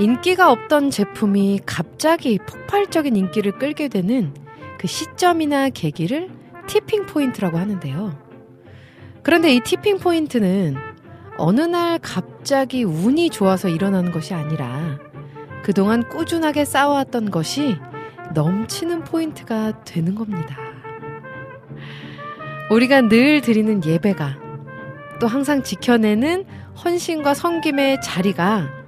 인기가 없던 제품이 갑자기 폭발적인 인기를 끌게 되는 그 시점이나 계기를 tipping point라고 하는데요. 그런데 이 tipping point는 어느 날 갑자기 운이 좋아서 일어나는 것이 아니라 그동안 꾸준하게 쌓아왔던 것이 넘치는 포인트가 되는 겁니다. 우리가 늘 드리는 예배가 또 항상 지켜내는 헌신과 섬김의 자리가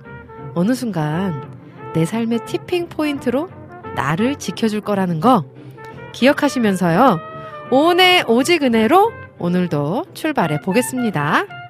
어느 순간 내 삶의 티핑 포인트로 나를 지켜줄 거라는 거 기억하시면서요. 오늘 오직 은혜로 오늘도 출발해 보겠습니다.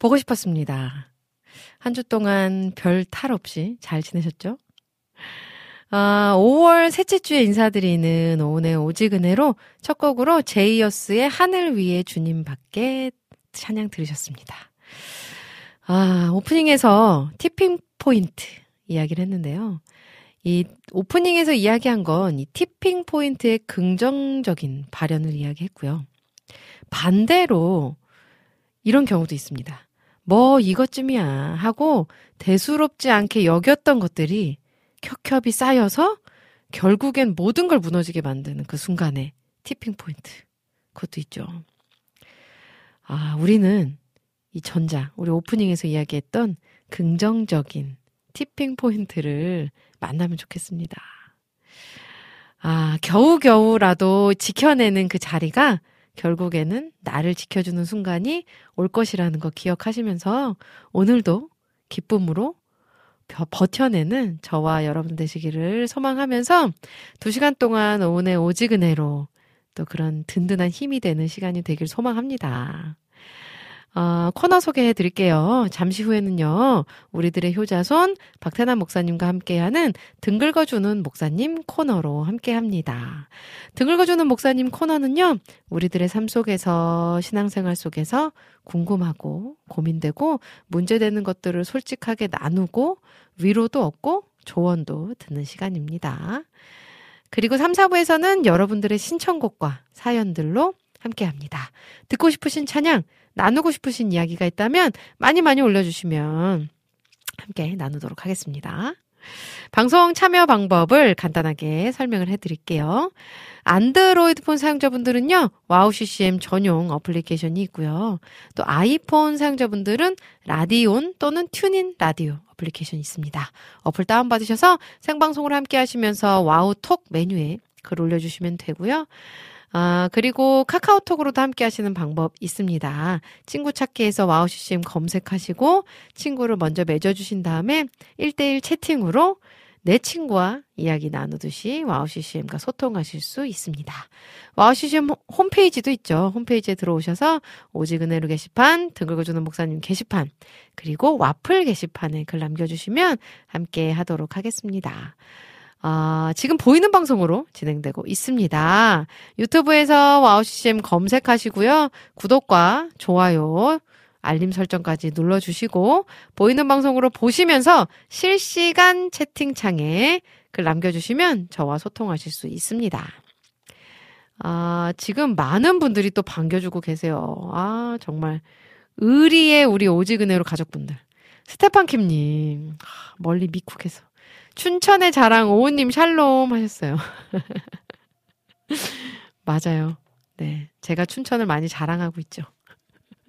보고 싶었습니다. 한 주 동안 별 탈 없이 잘 지내셨죠? 아, 5월 셋째 주에 인사드리는 오은의 오직은혜로 첫 곡으로 제이어스의 하늘 위에 주님 밖에 찬양 들으셨습니다. 아, 오프닝에서 tipping point 이야기를 했는데요. 이 오프닝에서 이야기한 건 이 tipping point의 긍정적인 발현을 이야기했고요. 반대로 이런 경우도 있습니다. 뭐 이것쯤이야 하고 대수롭지 않게 여겼던 것들이 켜켜이 쌓여서 결국엔 모든 걸 무너지게 만드는 그 순간에 티핑 포인트. 그것도 있죠. 아, 우리는 이 전자, 우리 오프닝에서 이야기했던 긍정적인 티핑 포인트를 만나면 좋겠습니다. 아, 겨우겨우라도 지켜내는 그 자리가 결국에는 나를 지켜주는 순간이 올 것이라는 거 기억하시면서 오늘도 기쁨으로 버텨내는 저와 여러분 되시기를 소망하면서 두 시간 동안 오은의 오지근해로 또 그런 든든한 힘이 되는 시간이 되길 소망합니다. 어, 코너 소개해 드릴게요. 잠시 후에는요, 우리들의 효자손 박태남 목사님과 함께하는 등 긁어주는 목사님 코너로 함께 합니다. 등 긁어주는 목사님 코너는요, 우리들의 삶 속에서, 신앙생활 속에서 궁금하고 고민되고 문제되는 것들을 솔직하게 나누고 위로도 얻고 조언도 듣는 시간입니다. 그리고 3, 4부에서는 여러분들의 신청곡과 사연들로 함께 합니다. 듣고 싶으신 찬양, 나누고 싶으신 이야기가 있다면 많이 많이 올려주시면 함께 나누도록 하겠습니다. 방송 참여 방법을 간단하게 설명을 해드릴게요. 안드로이드폰 사용자분들은요, 와우 CCM 전용 어플리케이션이 있고요. 또 아이폰 사용자분들은 라디온 또는 TuneIn 라디오 어플리케이션이 있습니다. 어플 다운받으셔서 생방송을 함께 하시면서 와우 톡 메뉴에 글 올려주시면 되고요. 아, 그리고 카카오톡으로도 함께 하시는 방법 있습니다. 친구 찾기에서 와우 CCM 검색하시고 친구를 먼저 맺어주신 다음에 1대1 채팅으로 내 친구와 이야기 나누듯이 와우 CCM과 소통하실 수 있습니다. 와우 CCM 홈페이지도 있죠. 홈페이지에 들어오셔서 오직은혜로 게시판, 등 긁어주는 목사님 게시판, 그리고 와플 게시판에 글 남겨주시면 함께 하도록 하겠습니다. 아, 지금 보이는 방송으로 진행되고 있습니다. 유튜브에서 와우 CCM 검색하시고요. 구독과 좋아요, 알림 설정까지 눌러주시고, 보이는 방송으로 보시면서 실시간 채팅창에 글 남겨주시면 저와 소통하실 수 있습니다. 아, 지금 많은 분들이 또 반겨주고 계세요. 아, 정말. 의리의 우리 오직은혜로 가족분들. 스테판킴님, 멀리 미쿡에서. 춘천의 자랑 오우님 샬롬 하셨어요. 맞아요. 네. 제가 춘천을 많이 자랑하고 있죠.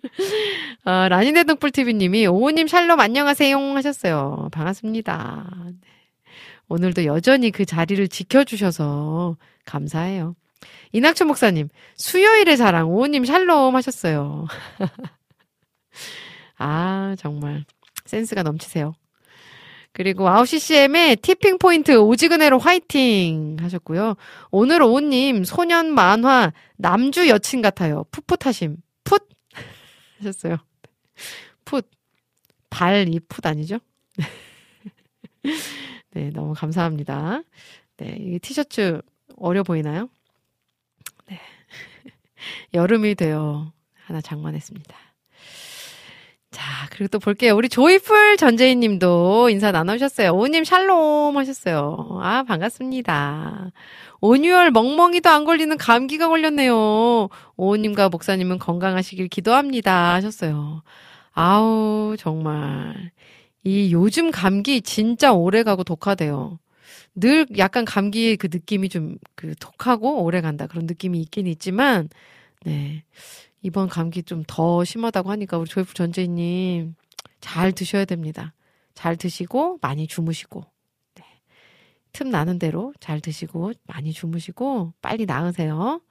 어, 라니네 등불TV님이 오우님 샬롬 안녕하세요 하셨어요. 반갑습니다. 네. 오늘도 여전히 그 자리를 지켜주셔서 감사해요. 이낙춘 목사님, 수요일의 자랑 오우님 샬롬 하셨어요. 아, 정말 센스가 넘치세요. 그리고 9CCM의 티핑 포인트 오지근해로 화이팅 하셨고요. 오늘 오님 소년 만화 남주 여친 같아요. 풋풋하심. 풋 하셨어요. 풋. 발 이 풋 아니죠? 네, 너무 감사합니다. 네, 이 티셔츠 어려 보이나요? 네. 여름이 되어 하나 장만했습니다. 자, 그리고 또 볼게요. 우리 조이풀 전재인 님도 인사 나누셨어요. 오님 샬롬 하셨어요. 아, 반갑습니다. 온유월 멍멍이도 안 걸리는 감기가 걸렸네요. 오님과 목사님은 건강하시길 기도합니다. 하셨어요. 아우, 정말. 이 요즘 감기 진짜 오래 가고 독하대요. 늘 약간 감기의 그 느낌이 좀 그 독하고 오래 간다. 그런 느낌이 있긴 있지만, 네. 이번 감기 좀 더 심하다고 하니까 우리 조이프 전재희님 잘 드셔야 됩니다. 잘 드시고 많이 주무시고 네. 틈 나는 대로 잘 드시고 많이 주무시고 빨리 나으세요.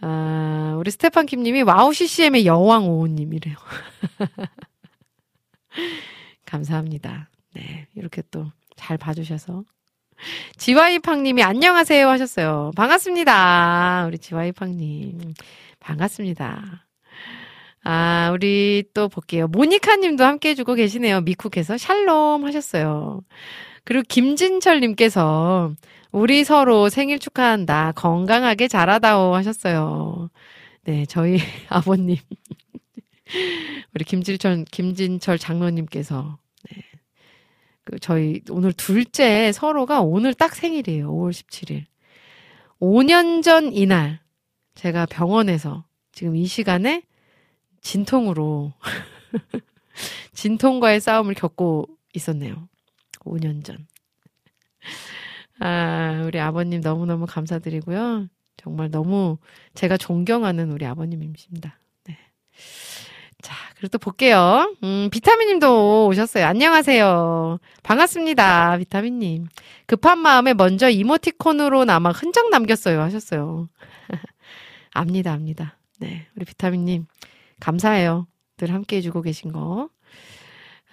아, 우리 스테판 김님이 와우 CCM의 여왕 오우님이래요. 감사합니다. 네, 이렇게 또 잘 봐주셔서. 지와이팡님이 안녕하세요 하셨어요. 반갑습니다. 우리 지와이팡님. 반갑습니다. 아, 우리 또 볼게요. 모니카 님도 함께 해주고 계시네요. 미쿡에서 샬롬 하셨어요. 그리고 김진철 님께서 우리 서로 생일 축하한다. 건강하게 자라다오 하셨어요. 네, 저희 아버님. 우리 김진철, 김진철 장로님께서. 네. 그 저희 오늘 둘째 서로가 오늘 딱 생일이에요. 5월 17일. 5년 전 이날 제가 병원에서 지금 이 시간에 진통으로 진통과의 싸움을 겪고 있었네요. 5년 전. 아, 우리 아버님 너무너무 감사드리고요. 정말 너무 제가 존경하는 우리 아버님이십니다. 네. 자, 그리고 또 볼게요. 음, 비타민님도 오셨어요. 안녕하세요. 반갑습니다. 비타민님. 급한 마음에 먼저 이모티콘으로 남아 흔적 남겼어요. 하셨어요. 압니다, 압니다. 네. 우리 비타민님. 감사해요. 늘 함께 해주고 계신 거.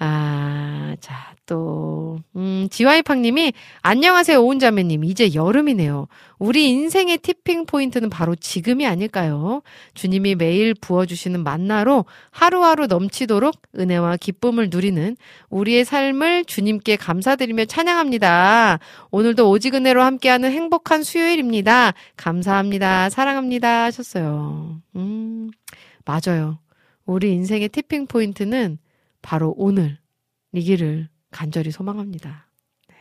아, 자, 또, 음, 지와이팡님이, 안녕하세요, 오은자매님. 이제 여름이네요. 우리 인생의 티핑 포인트는 바로 지금이 아닐까요? 주님이 매일 부어주시는 만나로 하루하루 넘치도록 은혜와 기쁨을 누리는 우리의 삶을 주님께 감사드리며 찬양합니다. 오늘도 오직 은혜로 함께하는 행복한 수요일입니다. 감사합니다. 사랑합니다. 하셨어요. 음, 맞아요. 우리 인생의 티핑 포인트는 바로 오늘이기를 간절히 소망합니다. 네.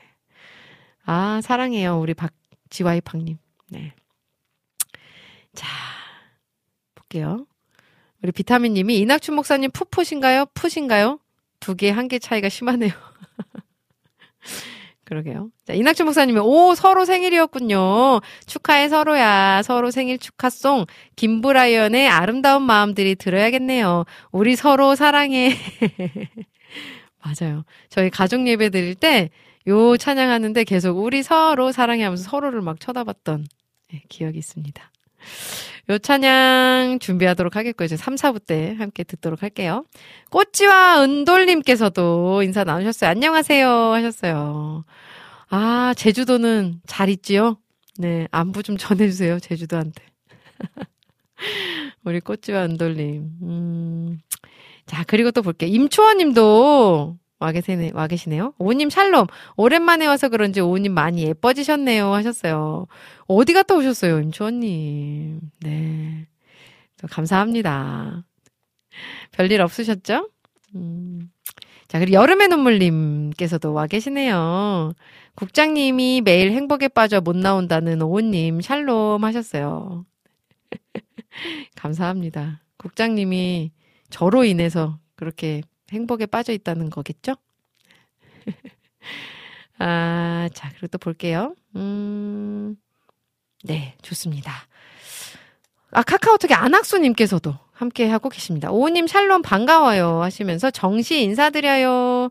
아, 사랑해요. 우리 박지와이팡님. 네. 자, 볼게요. 우리 비타민 님이 이낙춘 목사님 푸푸신가요? 푸신가요? 두 개, 한 개 차이가 심하네요. 그러게요. 자, 이낙춘 목사님이, 오, 서로 생일이었군요. 축하해, 서로야. 서로 생일 축하송. 김브라이언의 아름다운 마음들이 들어야겠네요. 우리 서로 사랑해. 맞아요. 저희 가족 예배 드릴 때, 요 찬양하는데 계속 우리 서로 사랑해 하면서 서로를 막 쳐다봤던 네, 기억이 있습니다. 요 찬양 준비하도록 하겠고요. 이제 3, 4부 때 함께 듣도록 할게요. 꽃지와 은돌님께서도 인사 나누셨어요. 안녕하세요 하셨어요. 아, 제주도는 잘 있지요? 네, 안부 좀 전해주세요. 제주도한테. 우리 꽃지와 은돌님. 음. 자, 그리고 또 볼게요. 임초원 님도 와 계시네, 와 계시네요. 오님 샬롬. 오랜만에 와서 그런지 오님 많이 예뻐지셨네요. 하셨어요. 어디 갔다 오셨어요, 임초원님. 네. 감사합니다. 별일 없으셨죠? 음. 자, 그리고 여름의 눈물님께서도 와 계시네요. 국장님이 매일 행복에 빠져 못 나온다는 오님 샬롬 하셨어요. 감사합니다. 국장님이 저로 인해서 그렇게 행복에 빠져 있다는 거겠죠? 아, 자, 그리고 또 볼게요. 음, 네, 좋습니다. 아, 카카오톡에 안학수님께서도 함께 하고 계십니다. 오님 샬롬 반가워요 하시면서 정시 인사드려요.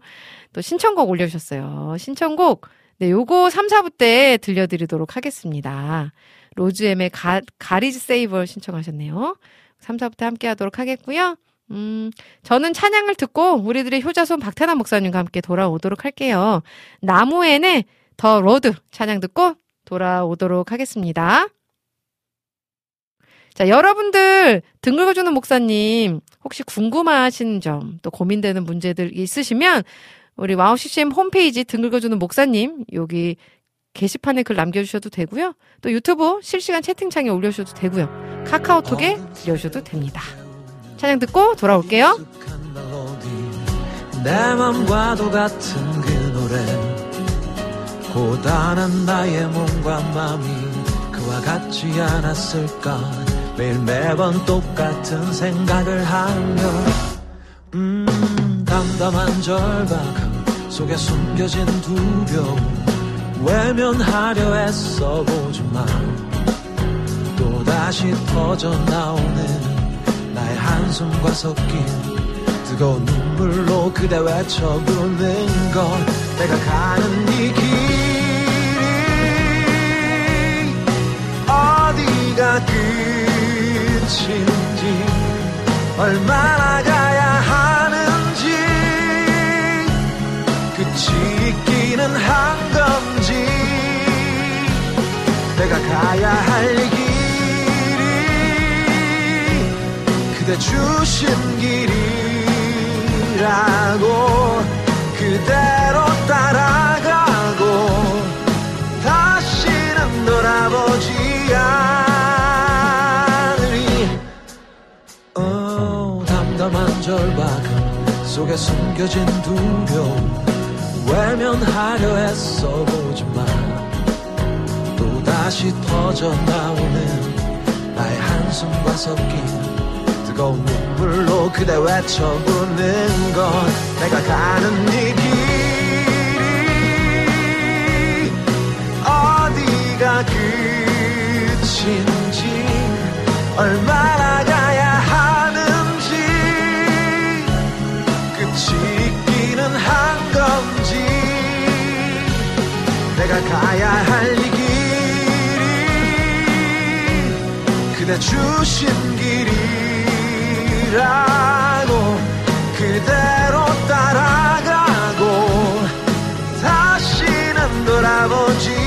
또 신청곡 올려주셨어요. 신청곡, 네, 요거 3, 4부 때 들려드리도록 하겠습니다. 로즈엠의 가, 가리즈 세이버 신청하셨네요. 3, 4부 때 함께 하도록 하겠고요. 음, 저는 찬양을 듣고 우리들의 효자손 박태남 목사님과 함께 돌아오도록 할게요. 나무엔의 The Road 찬양 듣고 돌아오도록 하겠습니다. 자, 여러분들 등 긁어주는 목사님 혹시 궁금하신 점 또 고민되는 문제들 있으시면 우리 와우 CCM 홈페이지 등 긁어주는 목사님 여기 게시판에 글 남겨주셔도 되고요. 또 유튜브 실시간 채팅창에 올려주셔도 되고요. 카카오톡에 올려주셔도 됩니다. 찬양 듣고 돌아올게요. 내 맘과도 같은 그 노래. 고단한 나의 몸과 마음이 그와 같지 않았을까. 매일 매번 똑같은 생각을 하며 음 담담한 절박 속에 숨겨진 두려움. 외면하려 애써 보지만 또다시 터져나오는 나의 한숨과 섞인 뜨거운 눈물로 그대 외쳐 부르는 건 내가 가는 이 길이 어디가 끝인지 얼마나 가야 하는지 끝이 있기는 한 건지. 내가 가야 할 길 그대 주신 길이라고 그대로 따라가고 다시는 돌아보지 않으리. 어, 담담한 절박 속에 숨겨진 두려움 외면하려 애써 보지만 또 다시 터져나오는 나의 한숨과 섞인 뜨거운 눈물로 그대 외쳐부는 건 내가 가는 이 길이 어디가 끝인지 얼마나 가야 하는지. 끝이 있기는 한 건지. 내가 가야 할 이 길이 그대 주신 길이 라고 그대로 따라가고 다시는 돌아보지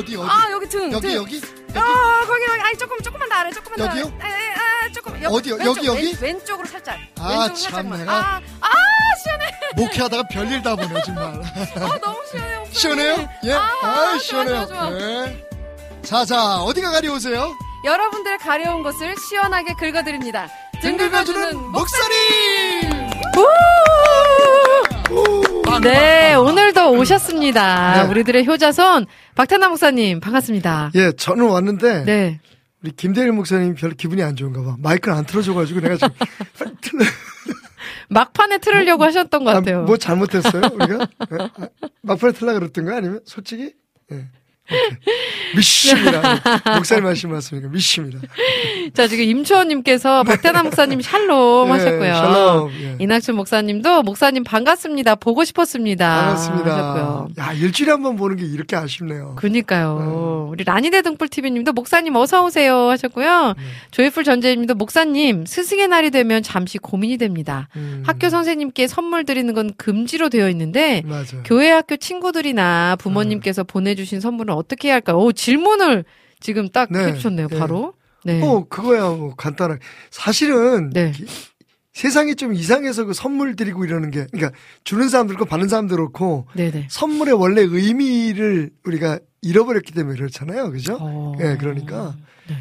어디 어디? 아, 여기 등. 여기 등. 여기 여기 아, 거기, 거기. 아니, 조금, 조금만 더 아래, 조금만 더 아래. 여기요? 아, 아, 아, 조금. 여, 어디요? 왼쪽, 여기, 여기? 왼, 왼쪽으로 살짝. 아, 왼쪽으로 참, 살짝만. 내가. 아, 아, 시원해. 목회하다가 별일 다 보네 정말. 아, 너무 시원해. 목사님. 시원해요? 예? 아, 아, 좋아, 시원해요. 좋아, 좋아. 네. 자, 자, 어디가 가려우세요? 여러분들 가려운 곳을 시원하게 긁어드립니다. 등등 긁어주는 목사님! 목사님! 네, 오늘도 오셨습니다. 네. 우리들의 효자손 박태나 목사님 반갑습니다. 예, 저는 왔는데 네. 우리 김대일 목사님 별로 기분이 안 좋은가 봐. 마이크를 안 틀어줘가지고 내가 지금 막판에 틀으려고 하셨던 것 같아요. 아, 뭐 잘못했어요 우리가? 예? 아, 막판에 틀라 그랬던 거야 아니면 솔직히? 예. 미십니다. 목사님 하신 말씀이니까 미십니다. 자, 지금 임초원님께서 박태나 목사님 샬롬 예, 하셨고요. 샬롬. 예. 이낙춘 목사님도 목사님 반갑습니다. 보고 싶었습니다. 반갑습니다. 하셨고요. 야 일주일에 한 번 보는 게 이렇게 아쉽네요. 그니까요. 우리 라니네 등불TV님도 목사님 어서 오세요 하셨고요. 네. 조이풀 전재님도 목사님 스승의 날이 되면 잠시 고민이 됩니다. 음, 학교 선생님께 선물 드리는 건 금지로 되어 있는데 맞아. 교회 학교 친구들이나 부모님께서 보내주신 선물은 어떻게 해야 할까요? 오, 질문을 지금 딱 네, 해주셨네요, 네. 바로. 네. 어 그거야 뭐 간단하게 사실은 네. 기- 세상이 좀 이상해서 그 선물 드리고 이러는 게 그러니까 주는 사람도 그렇고 받는 사람도 그렇고 네네. 선물의 원래 의미를 우리가 잃어버렸기 때문에 그렇잖아요. 그죠? 어. 예, 그러니까 네.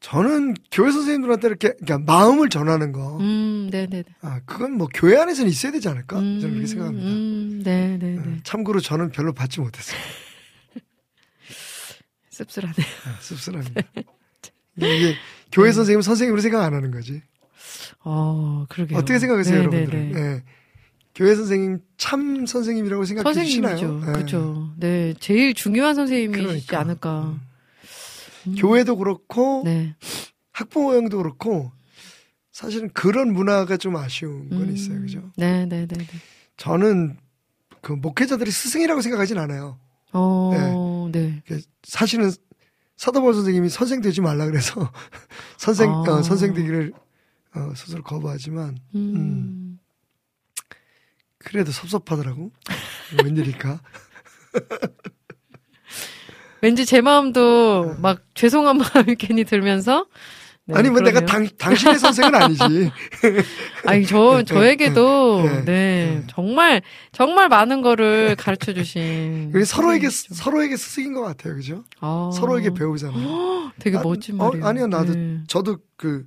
저는 교회 선생님들한테 이렇게 그러니까 마음을 전하는 거. 음, 네네네. 아, 그건 뭐 교회 안에서는 있어야 되지 않을까? 음, 저는 그렇게 생각합니다. 음, 네네네. 예, 참고로 저는 별로 받지 못했어요. 씁쓸하네요. 아, 씁쓸합니다. 이게 교회 선생님 선생님으로 생각 안 하는 거지. 어, 그러게요. 어떻게 생각하세요, 네네네. 여러분들은? 예. 교회 선생님 참 선생님이라고 선생님이죠. 주시나요? 예. 그렇죠. 네. 제일 중요한 선생님이시지 그러니까. 않을까. 음. 교회도 그렇고 네. 학부모형도 그렇고 사실은 그런 문화가 좀 아쉬운 건 음. 있어요. 그죠? 네 네네. 저는 그 목회자들이 스승이라고 생각하진 않아요. 어, 네. 그 사실은 사도바울 선생님이 선생 되지 말라 그래서 선생 아. 어, 선생 되기를 어, 스스로 거부하지만 음. 그래도 섭섭하더라고. 웬일일까? 왠지 제 마음도 막 죄송한 마음이 괜히 들면서. 네, 아니 뭐 내가 그러네요. 당 당신의 선생은 아니지. 아니 저 저에게도 네, 네, 네. 정말 정말 많은 거를 가르쳐 주신 서로에게 선생님이죠. 서로에게 스승인 것 같아요, 그죠? 아. 서로에게 배우잖아요. 되게 아, 멋진 어, 말이에요. 아니요, 나도 네. 저도 그,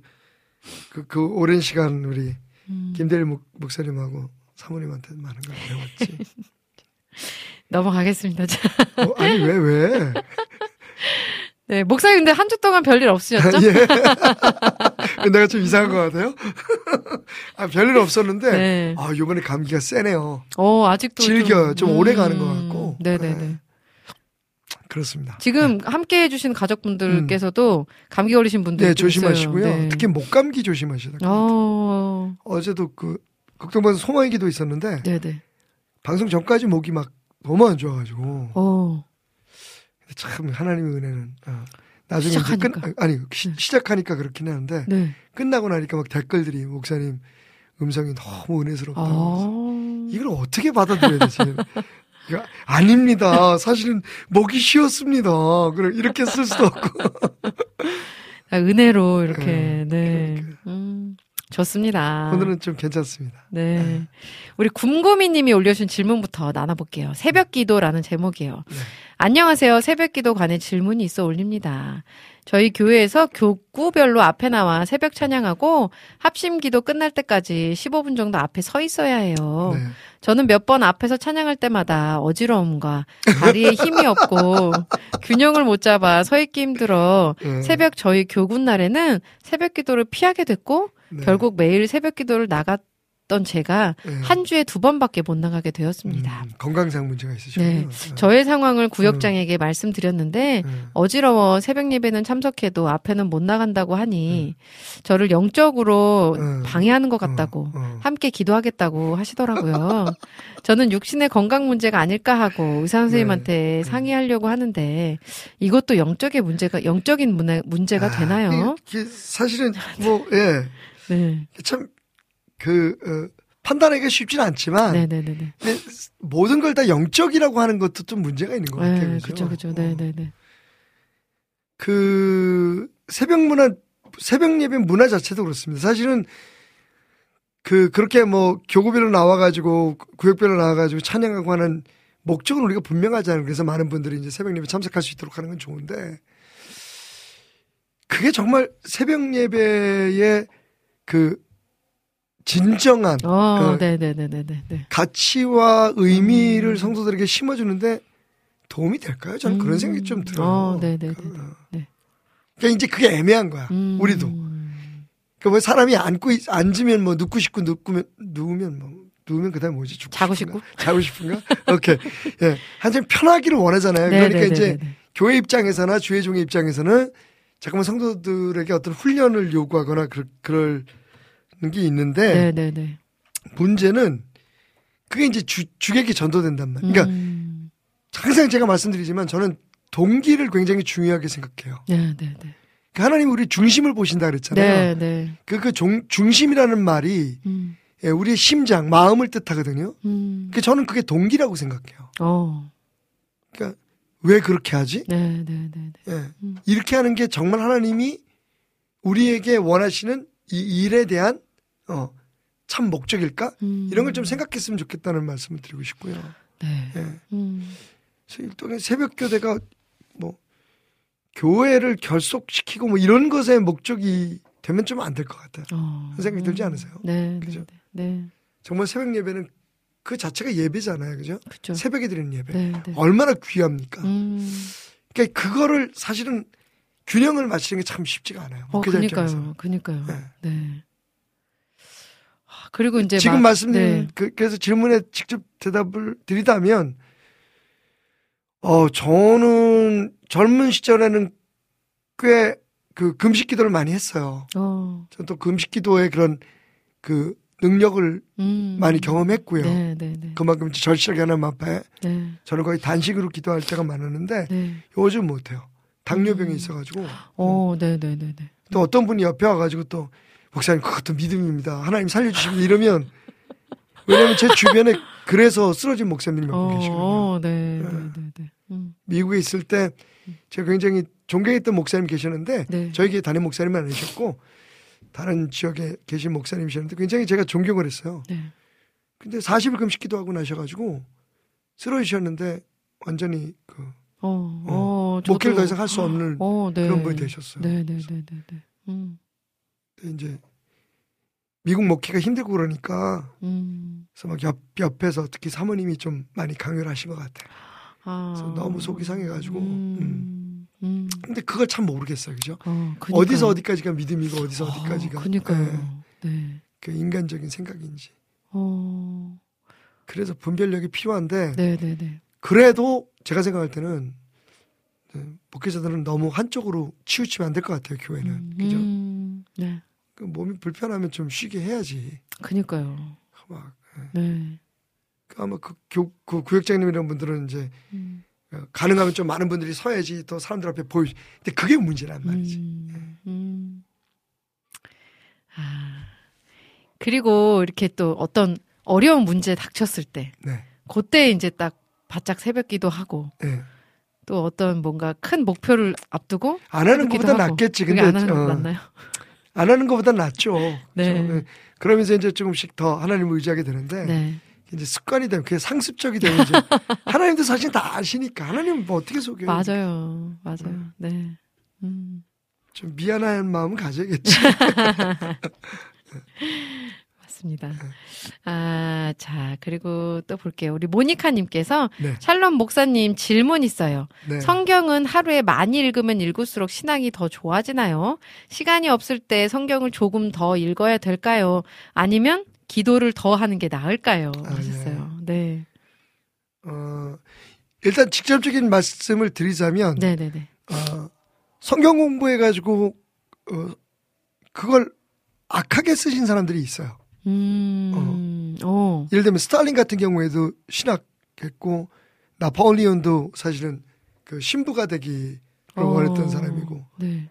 그, 그 오랜 시간 우리 음. 김대일 목, 목사님하고 사모님한테 많은 걸 배웠지. 넘어가겠습니다. 자, 어, 아니, 왜, 왜? 네, 목사님 근데 한 주 동안 별일 없으셨죠? 예. 내가 좀 이상한 것 같아요? 아, 별일 없었는데, 네. 아, 요번에 감기가 세네요. 어, 아직도 즐겨요. 좀 오래 가는 것 음, 같고. 네네네. 네. 그렇습니다. 지금 함께 해주신 가족분들께서도 감기 걸리신 분들 네, 조심하시고요. 네. 특히 목 감기 조심하셔야 돼요. 어, 어제도 그, 극동반에서 소망이기도 있었는데, 네네. 방송 전까지 목이 막 너무 안 좋아가지고, 어, 참 하나님의 은혜는 어, 나중에 시작하니까. 끝 아니 시, 네. 시작하니까 그렇긴 하는데 네. 끝나고 나니까 막 댓글들이 목사님 음성이 너무 은혜스럽다고 아, 이걸 어떻게 받아들여야 되지? 이거 아닙니다. 사실은 먹이 쉬웠습니다. 그래 이렇게 쓸 수도 없고 아, 은혜로 이렇게, 네, 네. 그러니까요. 음, 좋습니다. 오늘은 좀 괜찮습니다. 네. 우리 굼굼이님이 올려주신 질문부터 나눠볼게요. 새벽 기도라는 제목이에요. 네. 안녕하세요. 새벽 기도 관해 질문이 있어 올립니다. 저희 교회에서 교구별로 앞에 나와 새벽 찬양하고 합심 기도 끝날 때까지 15분 정도 앞에 서 있어야 해요. 네. 저는 몇 번 앞에서 찬양할 때마다 어지러움과 다리에 힘이 없고 균형을 못 잡아 서 있기 힘들어 네. 새벽 저희 교군 날에는 새벽 기도를 피하게 됐고 네. 결국 매일 새벽 기도를 나갔 던 제가 네. 한 주에 두 번밖에 못 나가게 되었습니다. 음, 건강상 문제가 있으시군요. 네. 저의 상황을 구역장에게 말씀드렸는데 네. 어지러워 새벽 예배는 참석해도 앞에는 못 나간다고 하니 저를 영적으로 네. 방해하는 것 같다고 어, 어. 함께 기도하겠다고 하시더라고요. 저는 육신의 건강 문제가 아닐까 하고 의사 선생님한테 네. 상의하려고 하는데 이것도 영적의 문제가 영적인 문제, 문제가 아, 되나요? 사실은 뭐 예. 네. 참, 그, 어, 판단하기가 쉽진 않지만, 네네네네. 근데 모든 걸 다 영적이라고 하는 것도 좀 문제가 있는 것 같아요. 네, 그죠? 그죠, 그죠. 어. 네네네. 그, 새벽 문화, 새벽 예배 문화 자체도 그렇습니다. 사실은, 그, 그렇게 뭐, 교구별로 나와가지고, 구역별로 나와가지고 찬양하고 하는 목적은 우리가 분명하잖아요. 그래서 많은 분들이 이제 새벽 예배 참석할 수 있도록 하는 건 좋은데, 그게 정말 새벽 예배의 그, 진정한 어, 그. 가치와 의미를 음. 성도들에게 심어주는데 도움이 될까요? 저는 그런 음. 생각이 좀 들어요. 어, 네네네. 그, 네. 그러니까 이제 그게 애매한 거야. 음. 우리도. 그러니까 뭐 사람이 앉고 있- 앉으면 뭐 눕고 싶고 눕으면 누우면 뭐 누우면 그다음 뭐지 죽고 자고 싶은가? 자고 싶은가? 오케이. 예. 한참 편하기를 네, 원하잖아요. 그러니까 이제 교회 입장에서나 주의 종의 입장에서는 잠깐만 성도들에게 어떤 훈련을 요구하거나 그럴, 그럴 게 있는데 네네네. 문제는 그게 이제 주, 주객이 전도된단 말이에요. 그러니까 음. 항상 제가 말씀드리지만 저는 동기를 굉장히 중요하게 생각해요. 네 네네. 그러니까 하나님 우리 중심을 보신다 그랬잖아요. 네 네. 그, 그 종, 중심이라는 말이 음. 예, 우리의 심장, 마음을 뜻하거든요. 음. 그 저는 그게 동기라고 생각해요. 어. 그러니까 왜 그렇게 하지? 네 네네. 예. 음. 이렇게 하는 게 정말 하나님이 우리에게 원하시는 이 일에 대한 어, 참 목적일까? 음. 이런 걸 좀 생각했으면 좋겠다는 말씀을 드리고 싶고요. 네. 예. 음. 그래서 일종의 새벽 교대가 뭐 교회를 결속시키고 뭐 이런 것의 목적이 되면 좀 안 될 것 같아요. 어. 그런 생각이 들지 않으세요? 네. 그죠? 네. 네. 정말 새벽 예배는 그 자체가 예배잖아요. 그죠? 그죠. 새벽에 드리는 예배. 네. 네. 얼마나 귀합니까? 음. 그러니까 그거를 사실은 균형을 맞추는 게 참 쉽지가 않아요. 어. 그니까요. 그니까요. 네. 네. 아, 그리고 이제 지금 막- 말씀드린 네. 그, 그래서 질문에 직접 대답을 드리다면 어 저는 젊은 시절에는 꽤 그 금식 기도를 많이 했어요. 어. 저는 또 금식 기도의 그런 그 능력을 음. 많이 경험했고요. 네, 네, 네. 그만큼 절실하게 하나님 앞에 네. 저는 거의 단식으로 기도할 때가 많았는데 네. 요즘 못해요. 당뇨병이 음. 있어가지고 어, 네, 네, 네, 네. 또 어떤 분이 옆에 와가지고 또 목사님 그것도 믿음입니다. 하나님 살려주시면 이러면 왜냐면 제 주변에 그래서 쓰러진 목사님이 몇분 계시거든요. 어, 네, 네, 네, 네. 음. 미국에 있을 때 제가 굉장히 존경했던 목사님 계셨는데 네. 저희 교회 담임 목사님은 아니셨고 다른 지역에 계신 목사님이셨는데 굉장히 제가 존경을 했어요. 네. 근데 40일 금식 기도하고 나셔가지고 쓰러지셨는데 완전히 그 어, 어, 목회를 저도- 더 이상 할 수 없는 어, 네. 그런 분이 되셨어요. 네, 네, 네, 네, 네. 음. 이제 미국 목회가 힘들고 그러니까 음. 그래서 막 옆, 옆에서 특히 사모님이 좀 많이 강요를 하신 것 같아요. 아. 그래서 너무 속이 상해가지고. 음. 음. 근데 그걸 참 모르겠어요. 그죠? 어. 어디서 어디까지가 믿음이고 어디서 어디까지가 어, 그니까요. 예, 네. 그 인간적인 생각인지. 어. 그래서 분별력이 필요한데 네, 네, 네. 그래도 제가 생각할 때는 네, 목회자들은 너무 한쪽으로 치우치면 안 될 것 같아요. 교회는 음, 그죠? 음. 네. 그 몸이 불편하면 좀 쉬게 해야지. 그니까요. 막 네. 그 아마 그, 교, 그 구역장님 이런 분들은 이제 음. 어, 가능하면 좀 많은 분들이 서야지 또 사람들 앞에 보여. 근데 그게 문제란 말이지. 음, 음. 아. 그리고 이렇게 또 어떤 어려운 문제 닥쳤을 때, 네. 그때 이제 딱 바짝 새벽 기도하고, 네. 또 어떤 뭔가 큰 목표를 앞두고, 안 하는 것보다 기도하고. 낫겠지. 근데 안 하는 거 어, 맞나요? 안 하는 것보다 낫죠. 네. 그렇죠? 네. 그러면서 이제 조금씩 더 하나님을 의지하게 되는데 네. 이제 습관이 되면 그게 상습적이 되면 이제 하나님도 사실 다 아시니까 하나님 뭐 어떻게 속여요? 맞아요. 맞아요. 네. 음. 좀 미안한 마음은 가져야겠지. 맞습니다. 아, 자, 그리고 또 볼게요. 우리 모니카님께서 네. 샬롬 목사님 질문 있어요. 네. 성경은 하루에 많이 읽으면 읽을수록 신앙이 더 좋아지나요? 시간이 없을 때 성경을 조금 더 읽어야 될까요? 아니면 기도를 더 하는 게 나을까요? 아, 하셨어요. 네. 어, 일단 직접적인 말씀을 드리자면 네네네. 어, 성경 공부해가지고 어, 그걸 악하게 쓰신 사람들이 있어요. 음, 어. 예를 들면 스탈린 같은 경우에도 신학했고 나폴리온도 사실은 그 신부가 되기를 원했던 어. 사람이고 네.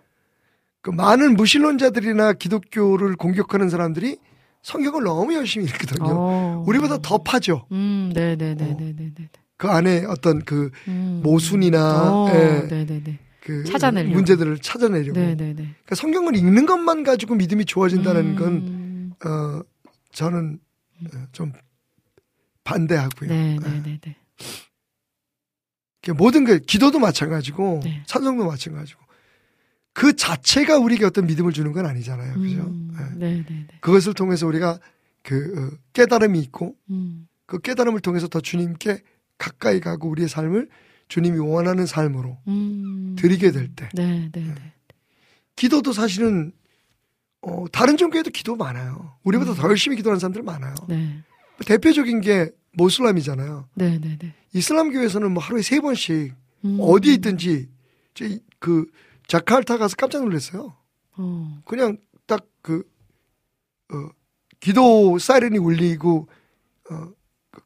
그 많은 무신론자들이나 기독교를 공격하는 사람들이 성경을 너무 열심히 읽거든요. 어. 우리보다 더 파죠. 음, 네네네네네네. 그 안에 어떤 그 음. 모순이나 어, 예. 그 찾아내려고. 문제들을 찾아내려고. 네네네. 그러니까 성경을 읽는 것만 가지고 믿음이 좋아진다는 건 음. 어, 저는 어, 좀 반대하고요. 예. 네네네네. 그 모든 게 기도도 마찬가지고 네. 찬송도 마찬가지고 그 자체가 우리에게 어떤 믿음을 주는 건 아니잖아요. 그죠? 음, 예. 네네네. 그것을 통해서 우리가 그 어, 깨달음이 있고 음. 그 깨달음을 통해서 더 주님께 가까이 가고 우리의 삶을 주님이 원하는 삶으로 음. 드리게 될 때 네, 네, 네. 기도도 사실은 어, 다른 종교에도 기도 많아요. 우리보다 더 열심히 기도하는 사람들 많아요. 네. 대표적인 게 모슬람이잖아요. 네, 네, 네. 이슬람 교회에서는 뭐 하루에 세 번씩 음. 어디에 있든지 제그 자카르타 가서 깜짝 놀랐어요. 어. 그냥 딱 그 어, 기도 사이렌이 울리고 어, 그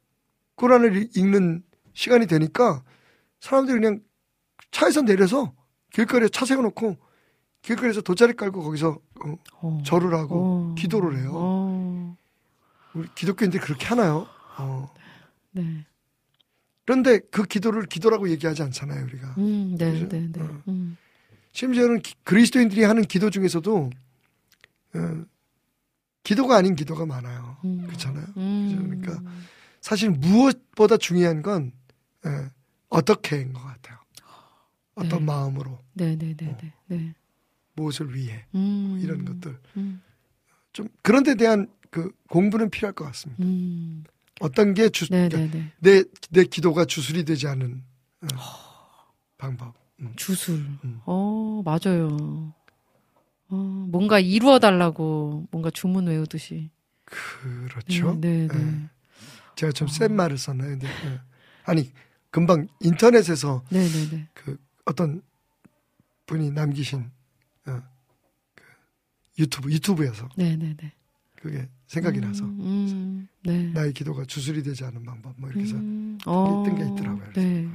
꾸란을 읽는 시간이 되니까 사람들이 그냥 차에서 내려서 길거리에 차 세워놓고 길거리에서 돗자리 깔고 거기서 어, 어. 절을 하고 어. 기도를 해요. 어. 우리 기독교인들이 그렇게 하나요? 어. 네. 그런데 그 기도를 기도라고 얘기하지 않잖아요, 우리가. 음, 네, 그죠? 네, 네. 어. 음. 심지어는 기- 그리스도인들이 하는 기도 중에서도 어, 기도가 아닌 기도가 많아요. 음. 그렇잖아요. 음. 그러니까 사실 무엇보다 중요한 건 예, 어떻게인 것 같아요. 어떤 네. 마음으로 네, 네, 네, 네. 네. 무엇을 위해 음. 뭐 이런 것들 음. 좀 그런 데 대한 그 공부는 필요할 것 같습니다. 음. 어떤 게 주, 네, 네, 네. 내, 내 기도가 주술이 되지 않은 어, 방법. 음. 주술. 음. 어, 맞아요. 어, 뭔가 이루어 달라고 뭔가 주문 외우듯이. 그렇죠. 네, 네. 예. 네. 제가 좀 센 말을 썼나요? 근데 예. 아니 금방 인터넷에서. 그 어떤 분이 남기신 어, 그 유튜브 유튜브에서 네, 네, 네. 그게 생각이 나서 음, 음, 네. 나의 기도가 주술이 되지 않은 방법 뭐 이렇게 해서 음, 뜬게 있더라고요. 그래서. 네.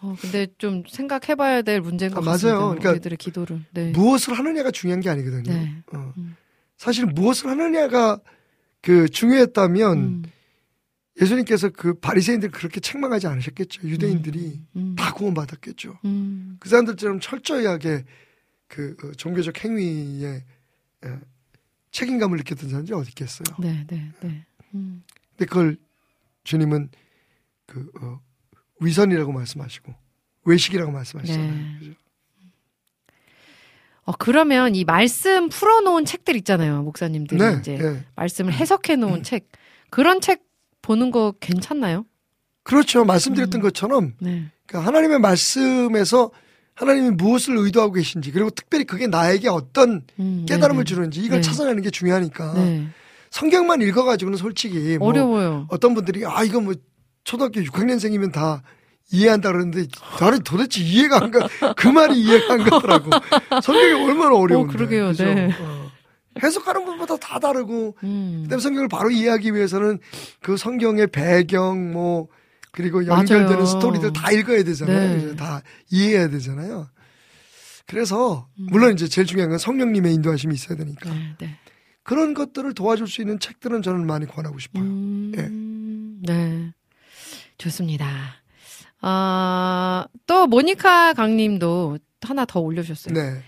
어, 근데 좀 생각해봐야 될 문제인 것 아, 맞아요. 같습니다. 그러니까 우리들의 기도를. 네. 무엇을 하느냐가 중요한 게 아니거든요. 네. 어. 음. 사실 무엇을 하느냐가 그 중요했다면 음, 예수님께서 그 바리새인들 그렇게 책망하지 않으셨겠죠. 유대인들이 음, 다 구원받았겠죠. 음, 그 사람들처럼 철저하게 그 어, 종교적 행위에 에, 책임감을 느꼈던 사람들이 어디 있겠어요. 네, 네, 네. 음, 근데 그걸 주님은 그 어, 위선이라고 말씀하시고 외식이라고 말씀하시잖아요. 네. 어, 그러면 이 말씀 풀어놓은 책들 있잖아요. 목사님들이 네, 이제 네. 말씀을 해석해 놓은 책. 그런 책 보는 거 괜찮나요? 그렇죠. 말씀드렸던 음. 것처럼 네. 그러니까 하나님의 말씀에서 하나님이 무엇을 의도하고 계신지 그리고 특별히 그게 나에게 어떤 음, 깨달음을 네, 주는지 이걸 네. 찾아내는 게 중요하니까 네. 성경만 읽어가지고는 솔직히 뭐 어려워요. 어떤 분들이 아 이거 뭐 초등학교 6학년생이면 다 이해한다 그러는데 나는 도대체 이해가 안 가. 그 말이 이해가 안 가더라고. 성경이 얼마나 어려운데. 어, 그러게요. 그죠? 네. 어. 해석하는 것마다 다 다르고 음. 그다음에 성경을 바로 이해하기 위해서는 그 성경의 배경 뭐 그리고 연결되는 맞아요. 스토리들 다 읽어야 되잖아요. 네. 다 이해해야 되잖아요. 그래서 음. 물론 이제 제일 중요한 건 성령님의 인도하심이 있어야 되니까 네, 네. 그런 것들을 도와줄 수 있는 책들은 저는 많이 권하고 싶어요. 음, 네. 좋습니다. 아, 또 모니카 강님도 하나 더 올려주셨어요. 네.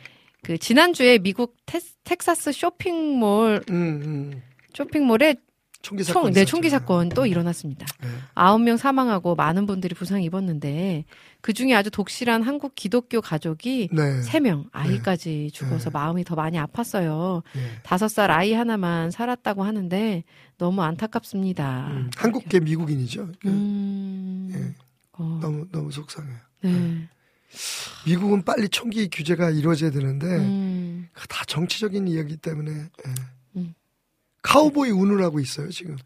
그 지난주에 미국 테, 텍사스 쇼핑몰 음, 음. 쇼핑몰에 총기 사건. 총, 네. 총기 사건 또 일어났습니다. 네. 아홉 명 사망하고 많은 분들이 부상 입었는데 그 중에 아주 독실한 한국 기독교 가족이 네. 세명 아이까지 죽어서 네. 마음이 더 많이 아팠어요. 네. 다섯 살 아이 하나만 살았다고 하는데 너무 안타깝습니다. 음, 한국계 미국인이죠. 음, 예. 어, 너무 너무 속상해요. 네. 미국은 빨리 총기 규제가 이루어져야 되는데 음, 다 정치적인 이야기 때문에 예. 음. 카우보이 운운하고 있어요 지금.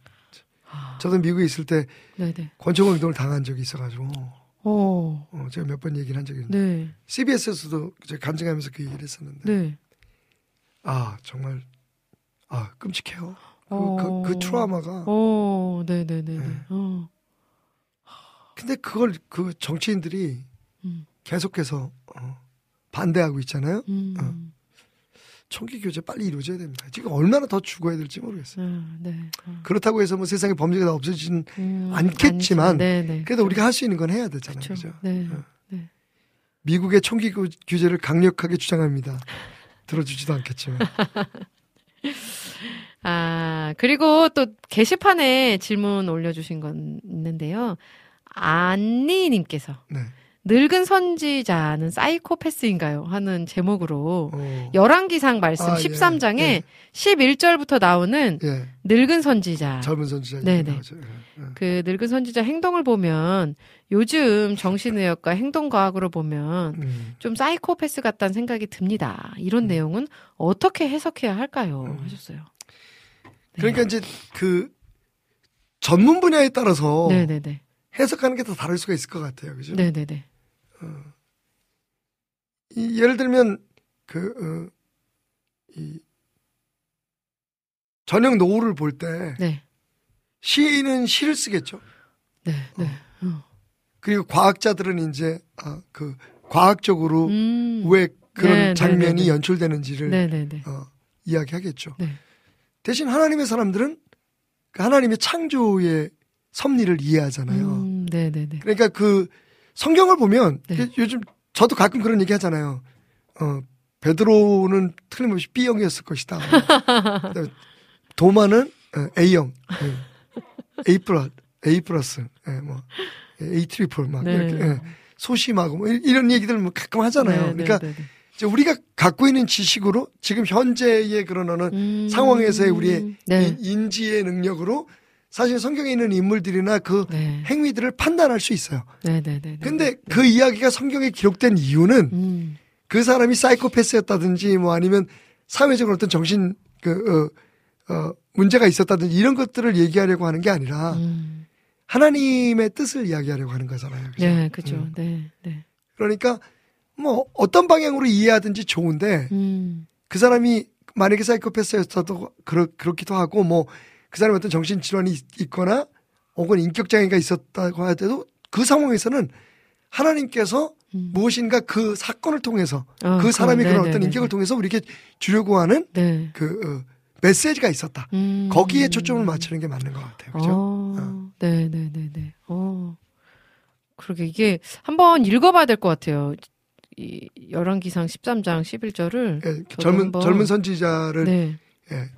아, 저도 미국에 있을 때 네네. 권총 운동을 당한 적이 있어가지고 어, 어, 제가 몇 번 얘기를 한 적이 있는데 네, CBS에서도 제가 간증하면서 그 얘기를 했었는데 네. 아 정말 아 끔찍해요. 그, 어. 그, 그 트라우마가 어, 네네네. 네. 네. 어, 근데 그걸 그 정치인들이 음. 계속해서 어, 반대하고 있잖아요. 음, 어. 총기 규제 빨리 이루어져야 됩니다. 지금 얼마나 더 죽어야 될지 모르겠어요. 아, 네. 어. 그렇다고 해서 뭐 세상에 범죄가 다 없어지진 음, 않겠지만 아니죠. 네네. 그래도 우리가 할 수 있는 건 해야 되잖아요. 그쵸. 그죠? 네. 어. 네. 미국의 총기 규- 규제를 강력하게 주장합니다. 들어주지도 않겠지만. 아, 그리고 또 게시판에 질문 올려주신 건 있는데요. 안니님께서 네. 늙은 선지자는 사이코패스인가요? 하는 제목으로 어. 열왕기상 말씀 아, 예. 13장에 예. 11절부터 나오는 예. 늙은 선지자. 젊은 선지자. 네네. 예. 예. 그 늙은 선지자 행동을 보면 요즘 정신의학과 행동과학으로 보면 음. 좀 사이코패스 같다는 생각이 듭니다. 이런 내용은 어떻게 해석해야 할까요? 음. 하셨어요. 네. 그러니까 이제 그 전문 분야에 따라서 네네네. 해석하는 게 다 다를 수가 있을 것 같아요. 그죠? 네네네. 이, 예를 들면 그 어, 이, 저녁 노을을 볼때 네. 시인은 시를 쓰겠죠. 네. 네. 어. 그리고 과학자들은 이제 아, 그 과학적으로 음. 왜 그런 네, 네, 장면이 네, 네. 연출되는지를. 어, 이야기하겠죠. 네. 대신 하나님의 사람들은 그 하나님의 창조의 섭리를 이해하잖아요. 음, 네네네. 그러니까 그 성경을 보면 네. 그 요즘 저도 가끔 그런 얘기 하잖아요. 어, 베드로는 틀림없이 B형이었을 것이다. 도마는 어, A형, 예. A 플러스, A 플러스, 예, 뭐 A triple 막 네. 이렇게 예. 소심하고 뭐 이런 얘기들 뭐 가끔 하잖아요. 네, 그러니까 네, 네, 네. 이제 우리가 갖고 있는 지식으로 지금 현재의 그런 어느 음, 상황에서의 우리의 네. 이- 인지의 능력으로 사실 성경에 있는 인물들이나 그 네. 행위들을 판단할 수 있어요. 네네네. 근데 그 이야기가 성경에 기록된 이유는 음, 그 사람이 사이코패스였다든지 뭐 아니면 사회적으로 어떤 정신 그 어, 어, 문제가 있었다든지 이런 것들을 얘기하려고 하는 게 아니라 음. 하나님의 뜻을 이야기하려고 하는 거잖아요. 그죠? 네, 그죠. 음. 네, 네. 그러니까 뭐 어떤 방향으로 이해하든지 좋은데 음, 그 사람이 만약에 사이코패스였어도 그렇, 그렇기도 하고 뭐 그 사람이 어떤 정신질환이 있- 있거나 혹은 인격장애가 있었다고 하더라도 그 상황에서는 하나님께서 음. 무엇인가 그 사건을 통해서 어, 그 사람의 네, 그런 네, 어떤 네, 인격을 네. 통해서 우리에게 주려고 하는 네. 그 어, 메시지가 있었다. 음. 거기에 초점을 맞추는 게 맞는 것 같아요. 그죠? 어, 네, 네, 네, 네. 어. 그러게 이게 한번 읽어봐야 될 것 같아요. 이 열왕기상 13장 11절을 예, 젊은 한번- 젊은 선지자를 네. 예,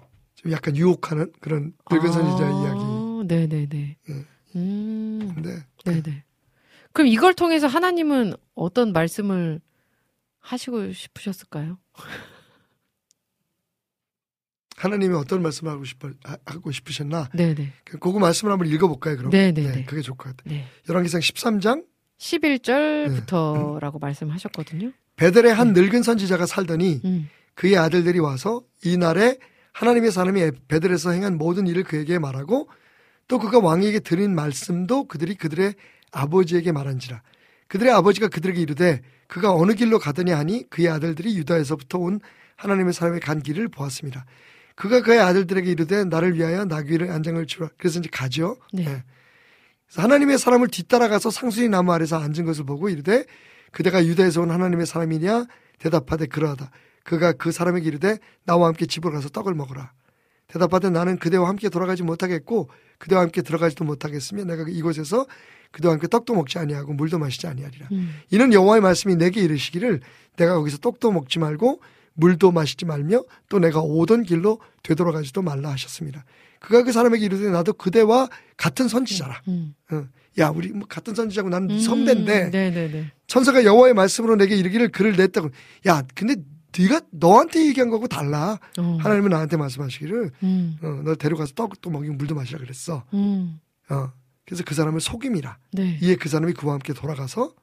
좀 약간 유혹하는 그런 늙은 선지자 이야기. 네, 네, 네. 예. 음. 근데 네, 네. 그럼 이걸 통해서 하나님은 어떤 말씀을 하시고 싶으셨을까요? 하나님이 어떤 말씀을 하고 싶어 하- 하고 싶으셨나? 네, 네. 그 그거 말씀을 한번 읽어볼까요? 그럼. 네, 네, 네. 그게 좋을 것 같아요. 네. 열왕기상 13장 11절부터라고 말씀하셨거든요. 베델에 한 늙은 선지자가 살더니 음. 그의 아들들이 와서 이 날에 하나님의 사람이 베델에서 행한 모든 일을 그에게 말하고 또 그가 왕에게 드린 말씀도 그들이 그들의 아버지에게 말한지라 그들의 아버지가 그들에게 이르되 그가 어느 길로 가더니 하니 그의 아들들이 유다에서부터 온 하나님의 사람의 간 길을 보았습니다. 그가 그의 아들들에게 이르되 나를 위하여 나귀를 안장을 주라. 그래서 이제 가죠. 네. 예. 그래서 하나님의 사람을 뒤따라가서 상수리 나무 아래서 앉은 것을 보고 이르되 그대가 유다에서 온 하나님의 사람이냐 대답하되 그러하다. 그가 그 사람에게 이르되 나와 함께 집으로 가서 떡을 먹으라. 대답하되 나는 그대와 함께 돌아가지 못하겠고 그대와 함께 들어가지도 못하겠으며 내가 이곳에서 그대와 함께 떡도 먹지 아니하고 물도 마시지 아니하리라. 음. 이는 여호와의 말씀이 내게 이르시기를 내가 거기서 떡도 먹지 말고 물도 마시지 말며 또 내가 오던 길로 되돌아가지도 말라 하셨습니다. 그가 그 사람에게 이르되 나도 그대와 같은 선지자라. 음. 어. 야 우리 뭐 같은 선지자고 나는 음. 선배인데 네, 네, 네. 천사가 여호와의 말씀으로 내게 이르기를 글을 냈다고. 야 근데 네가 너한테 얘기한 거고 달라. 어. 하나님은 나한테 말씀하시기를 음. 어, 널 데려가서 떡도 먹이고 물도 마시라 그랬어. 음. 어. 그래서 그 사람을 속임이라. 네. 이에 그 사람이 그와 함께 돌아가서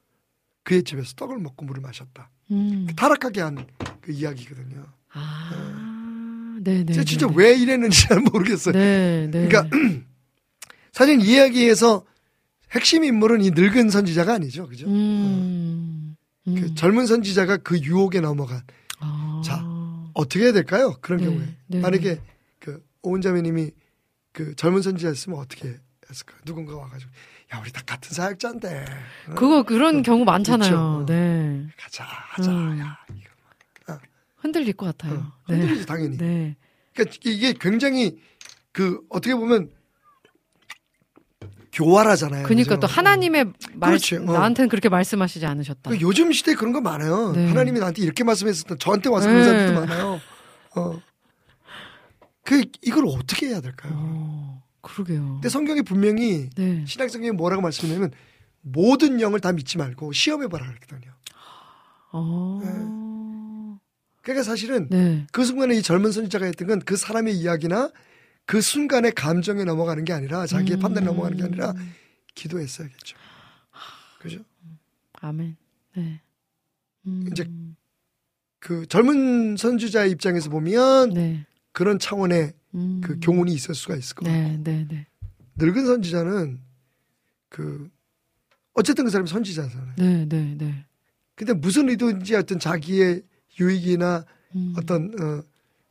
그의 집에서 떡을 먹고 물을 마셨다. 음. 타락하게 한 그 이야기거든요. 아. 네, 네. 네, 진짜 네. 왜 이랬는지 잘 모르겠어요. 네, 네. 그러니까 사실 이 이야기에서 핵심 인물은 이 늙은 선지자가 아니죠. 그죠? 음. 음. 그 젊은 선지자가 그 유혹에 넘어간 아. 자, 어떻게 해야 될까요? 그런 네, 경우에 네. 만약에 그 오은자매님이 그 젊은 선지자였으면 어떻게 했을까? 누군가 와가지고 야 우리 다 같은 사역자인데 어? 그거 그런 경우 많잖아요. 있죠. 네. 가자 하자 음. 야 이거 흔들릴 것 같아요. 어, 네. 흔들리지 당연히. 네. 그러니까 이게 굉장히 그 어떻게 보면 교활하잖아요. 그러니까? 또 하나님의 말 그렇죠. 어. 나한테는 그렇게 말씀하시지 않으셨다. 그 요즘 시대에 그런 거 많아요. 네. 하나님이 나한테 이렇게 말씀했었던 저한테 와서 그런 네. 사람들도 많아요. 어. 그 이걸 어떻게 해야 될까요? 어, 그러게요. 근데 성경이 분명히 네. 신약 성경에 뭐라고 말씀하냐면 모든 영을 다 믿지 말고 시험해봐라 그랬거든요. 어. 그러니까 사실은 네. 그 순간에 이 젊은 선지자가 했던 건 그 사람의 이야기나 그 순간의 감정에 넘어가는 게 아니라 자기의 음. 판단에 넘어가는 게 아니라 기도했어야겠죠. 그죠? 아멘. 네. 음. 이제 그 젊은 선지자의 입장에서 보면 네. 그런 차원의 음. 그 교훈이 있을 수가 있을 것 같고 네, 네, 네. 늙은 선지자는 그 어쨌든 그 사람이 선지자잖아요. 네, 네, 네. 근데 무슨 의도인지 어떤 자기의 유익이나 음. 어떤 어,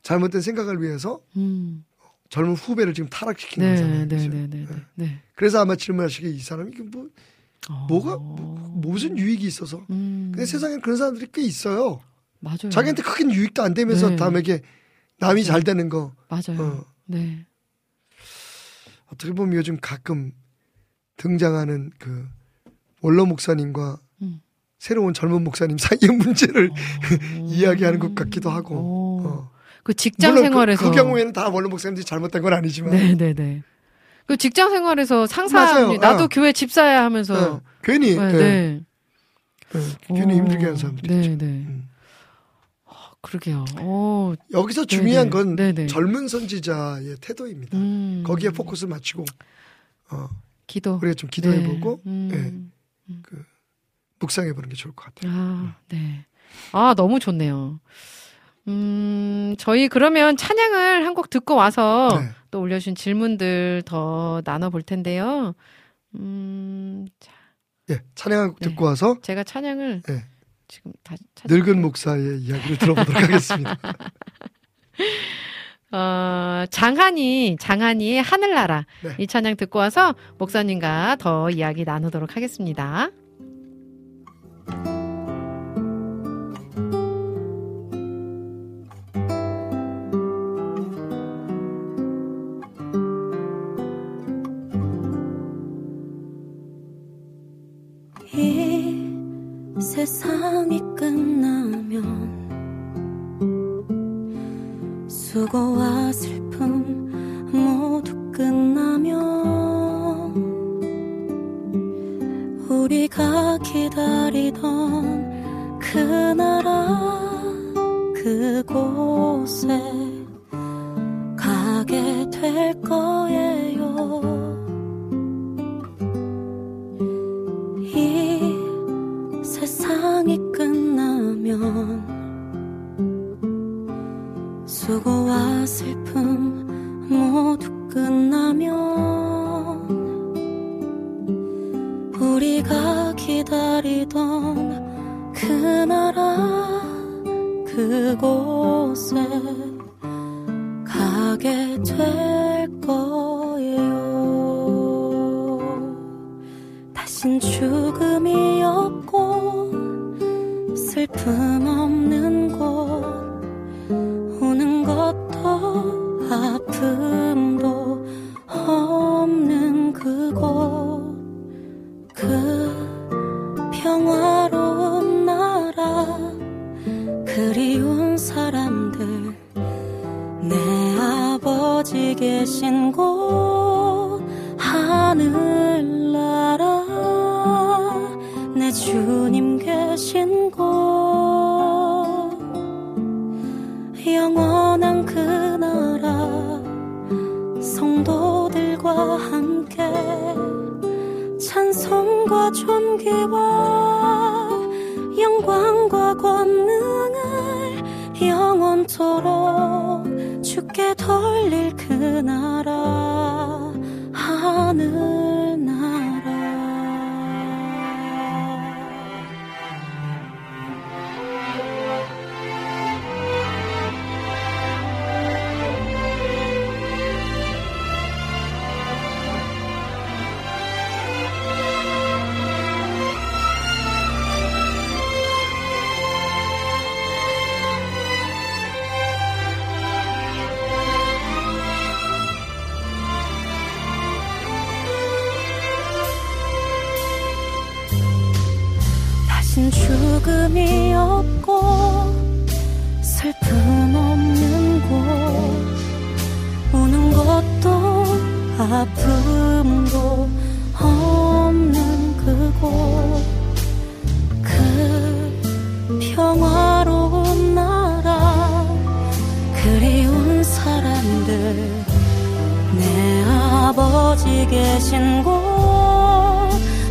잘못된 생각을 위해서 음. 젊은 후배를 지금 타락시키는 네, 거잖아요. 네? 네, 네, 네. 네. 그래서 아마 질문하시기에 이 사람이 뭐 어. 뭐가 뭐, 무슨 유익이 있어서 음. 근데 세상에 그런 사람들이 꽤 있어요. 맞아요. 자기한테 크게 유익도 안 되면서 네. 남에게 남이 잘 되는 거 맞아요. 어. 네. 어떻게 보면 요즘 가끔 등장하는 그 원로 목사님과 음. 새로운 젊은 목사님 사이의 문제를 어. 이야기하는 것 같기도 하고. 오. 어. 그 직장 물론 생활에서 그, 그 경우에는 다 원로 목사님들이 잘못된 건 아니지만 네, 네, 네. 그 직장 생활에서 상사. 나도 어. 교회 집사야 하면서 어, 괜히 네, 예, 네. 예, 괜히 어, 힘들게 하는 사람들이 네, 있죠. 네. 음. 그러게요. 어, 여기서 중요한. 건. 젊은 선지자의 태도입니다. 음. 거기에 포커스를 맞추고 어, 기도. 우리가 좀 기도해보고 네. 음. 묵상해보는 게 좋을 것 같아요. 아, 네. 아, 너무 좋네요. 음, 저희 그러면 찬양을 한 곡 듣고 와서 네. 또 올려주신 질문들 더 나눠볼 텐데요. 음, 자, 예, 찬양 네. 듣고 와서 제가 찬양을 네. 지금 찾 늙은 목사의 이야기를 들어보도록 하겠습니다. 어, 장한이, 장한이의 하늘나라. 네. 이 찬양 듣고 와서 목사님과 더 이야기 나누도록 하겠습니다. 세상이 끝나면 수고와 슬픔 모두 끝나면 우리가 기다리던 그 나라 그곳에 가게 될 거예요. 수고 것도 아픔도 없는 그곳. 그 평화로운 나라 그리운 사람들 내 아버지 계신 곳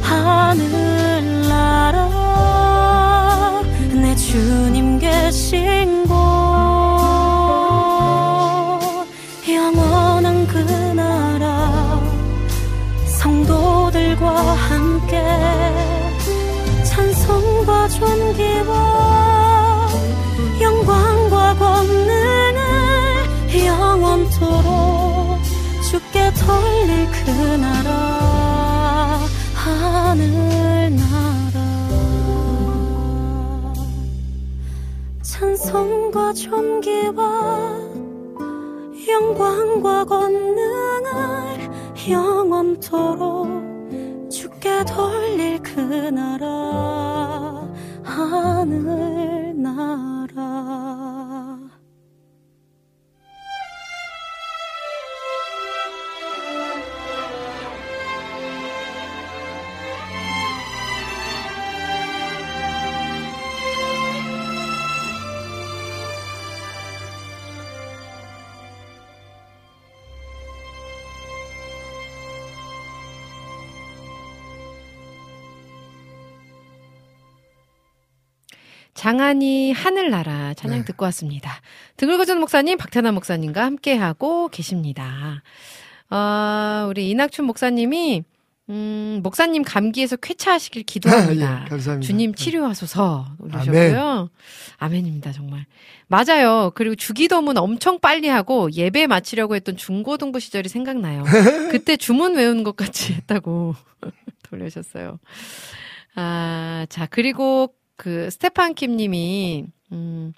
하늘나라. 내 주님 계신 존귀와 영광과 권능을 영원토록 주께 돌릴 그 나라 장안이 하늘나라 찬양 네. 듣고 왔습니다. 등글거전 목사님, 박태남 목사님과 함께하고 계십니다. 어, 우리 이낙춘 목사님이 음, 목사님 감기에서 쾌차하시길 기도합니다. 예, 감사합니다. 주님 네. 치료하소서 올리셨고요. 아멘 입니다, 정말. 맞아요. 그리고 주기도문 엄청 빨리 하고 예배 마치려고 했던 중고등부 시절이 생각나요. 그때 주문 외우는 것 같이 했다고 돌려주셨어요. 아, 자, 그리고 그 스테판 킴 님이, 음,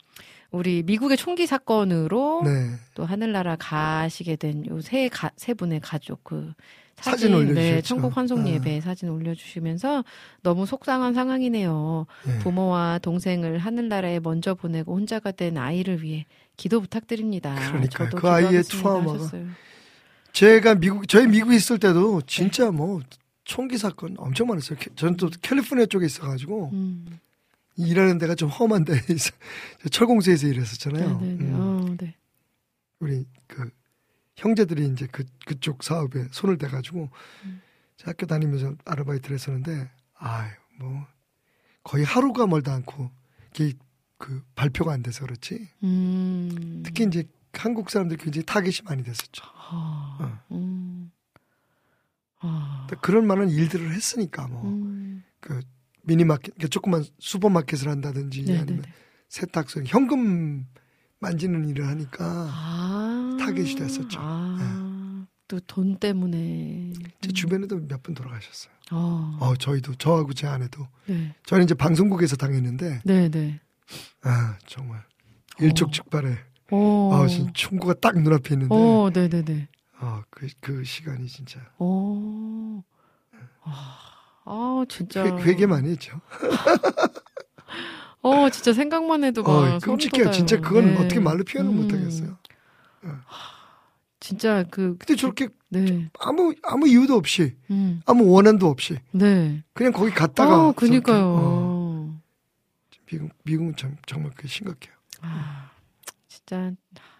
우리 미국의 총기 사건으로 네. 또 하늘나라 가시게 된 요세 가, 세 분의 가족 그 사진 사진, 올려주셨죠. 네, 천국 환송 아. 예배 사진 올려주시면서 너무 속상한 상황이네요. 예. 부모와 동생을 하늘나라에 먼저 보내고 혼자가 된 아이를 위해 기도 부탁드립니다. 그러니까요. 저도 그 아이의 트라우마가. 하셨어요. 제가 미국 저희 미국에 있을 때도 진짜 뭐 총기 사건 엄청 많았어요. 캐- 저는 또 캘리포니아 쪽에 있어가지고 음, 일하는 데가 좀 험한 있어 철공소에서 일했었잖아요. 네, 네, 네. 음. 어, 네. 우리 그 형제들이 이제 그 그쪽 사업에 손을 대 가지고 음. 제가 학교 다니면서 아르바이트를 했었는데 아유 뭐 거의 하루가 멀다 않고 이게 그 발표가 안 돼서 그렇지 음. 특히 이제 한국 사람들 굉장히 타겟이 많이 됐었죠. 아, 어. 음. 아, 근데 그런 많은 일들을 했으니까 뭐 음. 그 미니마켓, 그러니까 조그만 슈퍼마켓을 한다든지 네, 네, 아니면 네. 세탁소, 현금 만지는 일을 하니까 아, 타겟이 됐었죠. 아, 또돈 때문에. 제 음. 주변에도 몇 분 돌아가셨어요. 어, 어, 저희도 저하고 제 아내도. 네, 저는 이제 방송국에서 당했는데. 네, 네. 아 정말. 일촉즉발에. 오, 아 진짜 총구가 딱 눈앞에 있는데. 어, 네, 네, 네. 아그 그 시간이 진짜. 오, 아, 아, 진짜. 회, 많이 했죠. 어, 진짜 생각만 해도 막 어, 끔찍해요. 진짜 그건 네. 어떻게 말로 표현을 음. 못 하겠어요. 진짜 그, 근데 저렇게 네, 아무 아무 이유도 없이 음, 아무 원한도 없이 네. 그냥 거기 갔다가 아, 그니까요. 어, 미국 미국은 참 정말 그 심각해요. 아, 진짜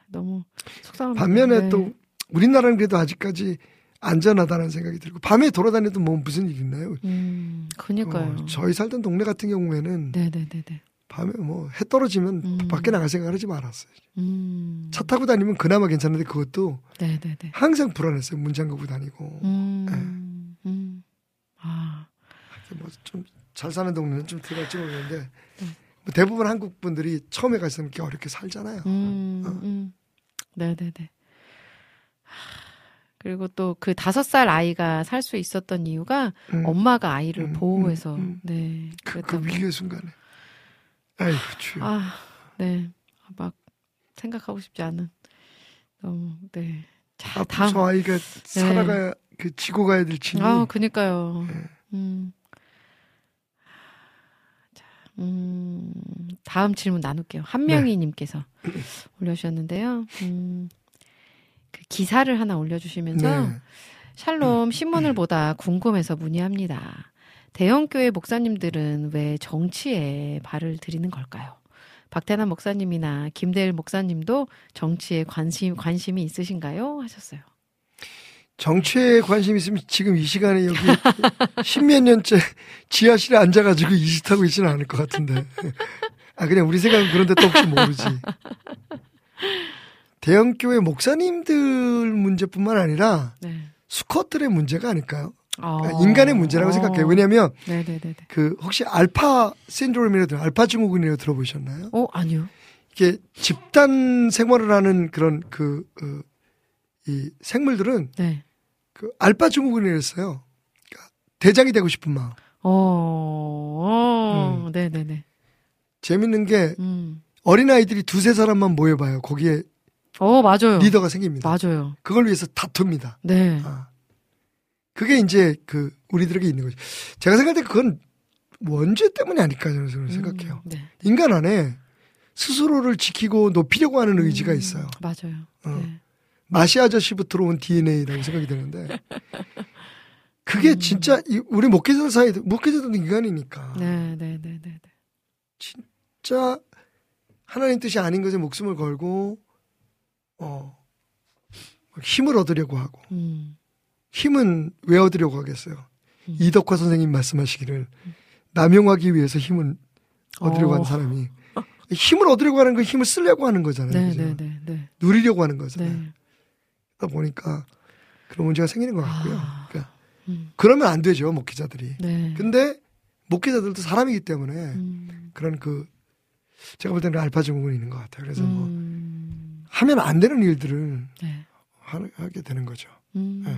너무 속상합니다. 반면에 네. 또 우리나라는 그래도 아직까지 안전하다는 생각이 들고 밤에 돌아다녀도 뭐 무슨 일 있나요? 음, 그니까요. 어, 저희 살던 동네 같은 경우에는 네네네네. 밤에 뭐 해 떨어지면 음. 밖에 나갈 생각을 하지 말았어요. 음. 차 타고 다니면 그나마 괜찮은데 그것도 네네네. 항상 불안했어요. 문 잠그고 다니고. 음. 음. 아. 뭐좀 잘 사는 동네는 좀 들어갈지 모르겠는데 네. 뭐 대부분 한국 분들이 처음에 가서는 이렇게 어렵게 살잖아요. 음. 어. 음. 네네네. 하, 그리고 또 그 다섯 살 아이가 살 수 있었던 이유가 음. 엄마가 아이를 음, 보호해서 음, 음. 네 그, 그. 위기의 순간에. 아이고 주여. 아, 네. 막 생각하고 싶지 않은 너무 네. 자, 다음. 저 아이가 살아가야 그 지고 가야 될 짐이 아, 그니까요. 네. 음. 자, 음, 다음 질문 나눌게요. 한명희님께서 올려주셨는데요. 음, 그 기사를 하나 올려주시면서 네. 샬롬 신문을 보다 궁금해서 문의합니다. 대형교회 목사님들은 왜 정치에 발을 들이는 걸까요? 박태남 목사님이나 김대일 목사님도 정치에 관심 관심이 있으신가요? 하셨어요. 정치에 관심 있으면 지금 이 시간에 여기 십몇 년째 지하실에 앉아가지고 이짓하고 있지는 않을 것 같은데. 아 그냥 우리 생각은 그런데 또 혹시 모르지. 대형 교회 목사님들 문제뿐만 아니라 네. 수컷들의 문제가 아닐까요? 어. 그러니까 인간의 문제라고 생각해요. 왜냐하면 네네네네. 그 혹시 알파 신드롬이라도 알파 증후군이라고 들어보셨나요? 어 아니요. 이게 집단 생활을 하는 그런 그, 어, 이 생물들은 네. 그 알파 증후군이랬어요. 그러니까 대장이 되고 싶은 마음. 어. 어. 음. 네네네. 재밌는 게 음. 어린 아이들이 두세 사람만 모여봐요. 거기에 어 맞아요. 리더가 생깁니다. 맞아요. 그걸 위해서 다툽니다. 네. 아. 그게 이제 그 우리들에게 있는 거죠. 제가 생각할 때 그건 원죄 때문이 아닐까 저는 생각해요. 음, 네. 인간 안에 스스로를 지키고 높이려고 하는 의지가 음, 있어요. 맞아요. 어. 네. 마시 아저씨부터 온 DNA라고 생각이 드는데 그게 음. 진짜 이- 우리 목회자들 사이에 목회자들도 인간이니까 네, 네, 네, 네, 네. 진짜 하나님 뜻이 아닌 것에 목숨을 걸고 어 힘을 얻으려고 하고 음. 힘은 왜 얻으려고 하겠어요? 음. 이덕화 선생님 말씀하시기를 남용하기 위해서 힘은 얻으려고 어. 하는 사람이 힘을 얻으려고 하는 건 힘을 쓰려고 하는 거잖아요. 네? 네, 네, 네. 누리려고 하는 거잖아요. 네. 그러다 보니까 그런 문제가 생기는 것 같고요. 아. 그러니까 음. 그러면 안 되죠 목회자들이. 네. 근데 목회자들도 사람이기 때문에 음. 그런 그 제가 볼 때는 알파 증후군이 있는 것 같아요. 그래서 뭐 음. 하면 안 되는 일들을 네. 하- 하게 되는 거죠. 음. 네.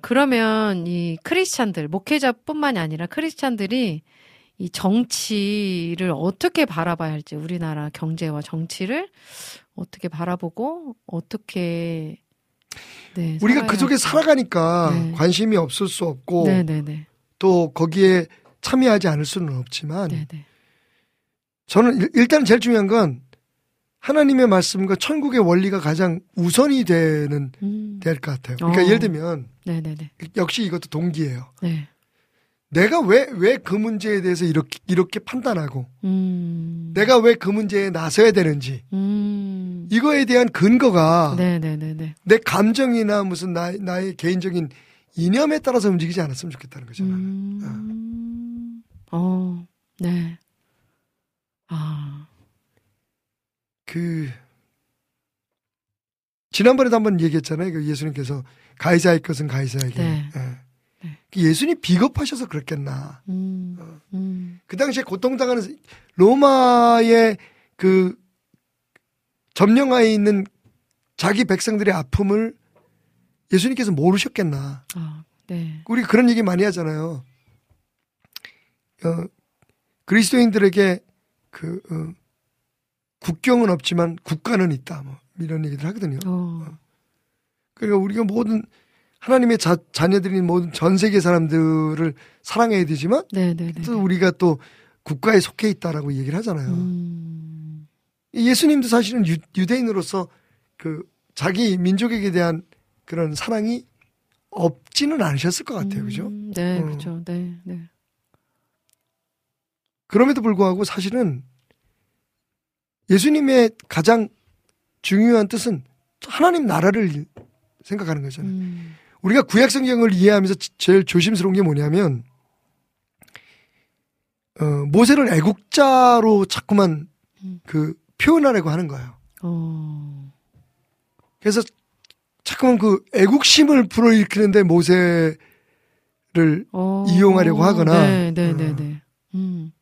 그러면 이 크리스찬들, 목회자뿐만이 아니라 크리스찬들이 이 정치를 어떻게 바라봐야 할지, 우리나라 경제와 정치를 어떻게 바라보고 어떻게 네, 우리가 그 속에. 살아가니까 네. 관심이 없을 수 없고 네, 네, 네. 또 거기에 참여하지 않을 수는 없지만 네, 네. 저는 일- 일단 제일 중요한 건 하나님의 말씀과 천국의 원리가 가장 우선이 되는 음. 될것 같아요. 그러니까 어. 예를 들면 네, 네, 네. 역시 이것도 동기예요. 네. 내가 왜 왜 그 문제에 대해서 이렇게 이렇게 판단하고 음. 내가 왜 그 문제에 나서야 되는지 음. 이거에 대한 근거가 네, 네, 네, 네. 내 감정이나 무슨 나, 나의 개인적인 이념에 따라서 움직이지 않았으면 좋겠다는 거죠. 나는. 음. 어. 네. 아. 그 지난번에도 한번 얘기했잖아요. 그 예수님께서 가이사의 것은 가이사에게. 네. 예. 네. 그 예수님 비겁하셔서 그랬겠나. 음. 어. 음. 그 당시에 고통당하는 로마의 그 점령하에 있는 자기 백성들의 아픔을 예수님께서 모르셨겠나. 아, 네. 우리 그런 얘기 많이 하잖아요. 어, 그리스도인들에게 그 어, 국경은 없지만 국가는 있다. 뭐 이런 얘기들 하거든요. 어. 그러니까 우리가 모든 하나님의 자, 자녀들인 모든 전 세계 사람들을 사랑해야 되지만 네, 네, 네. 또 우리가 또 국가에 속해 있다라고 얘기를 하잖아요. 음. 예수님도 사실은 유, 유대인으로서 그 자기 민족에게 대한 그런 사랑이 없지는 않으셨을 것 같아요. 그죠? 음, 네, 어. 그죠. 네, 네. 그럼에도 불구하고 사실은 예수님의 가장 중요한 뜻은 하나님 나라를 생각하는 거잖아요. 음. 우리가 구약 성경을 이해하면서 지- 제일 조심스러운 게 뭐냐면 어, 모세를 애국자로 자꾸만 음. 그 표현하려고 하는 거예요. 어. 그래서 자꾸만 그 애국심을 불어일으키는데 모세를 어. 이용하려고 하거나. 네, 네, 네, 어. 네. 음.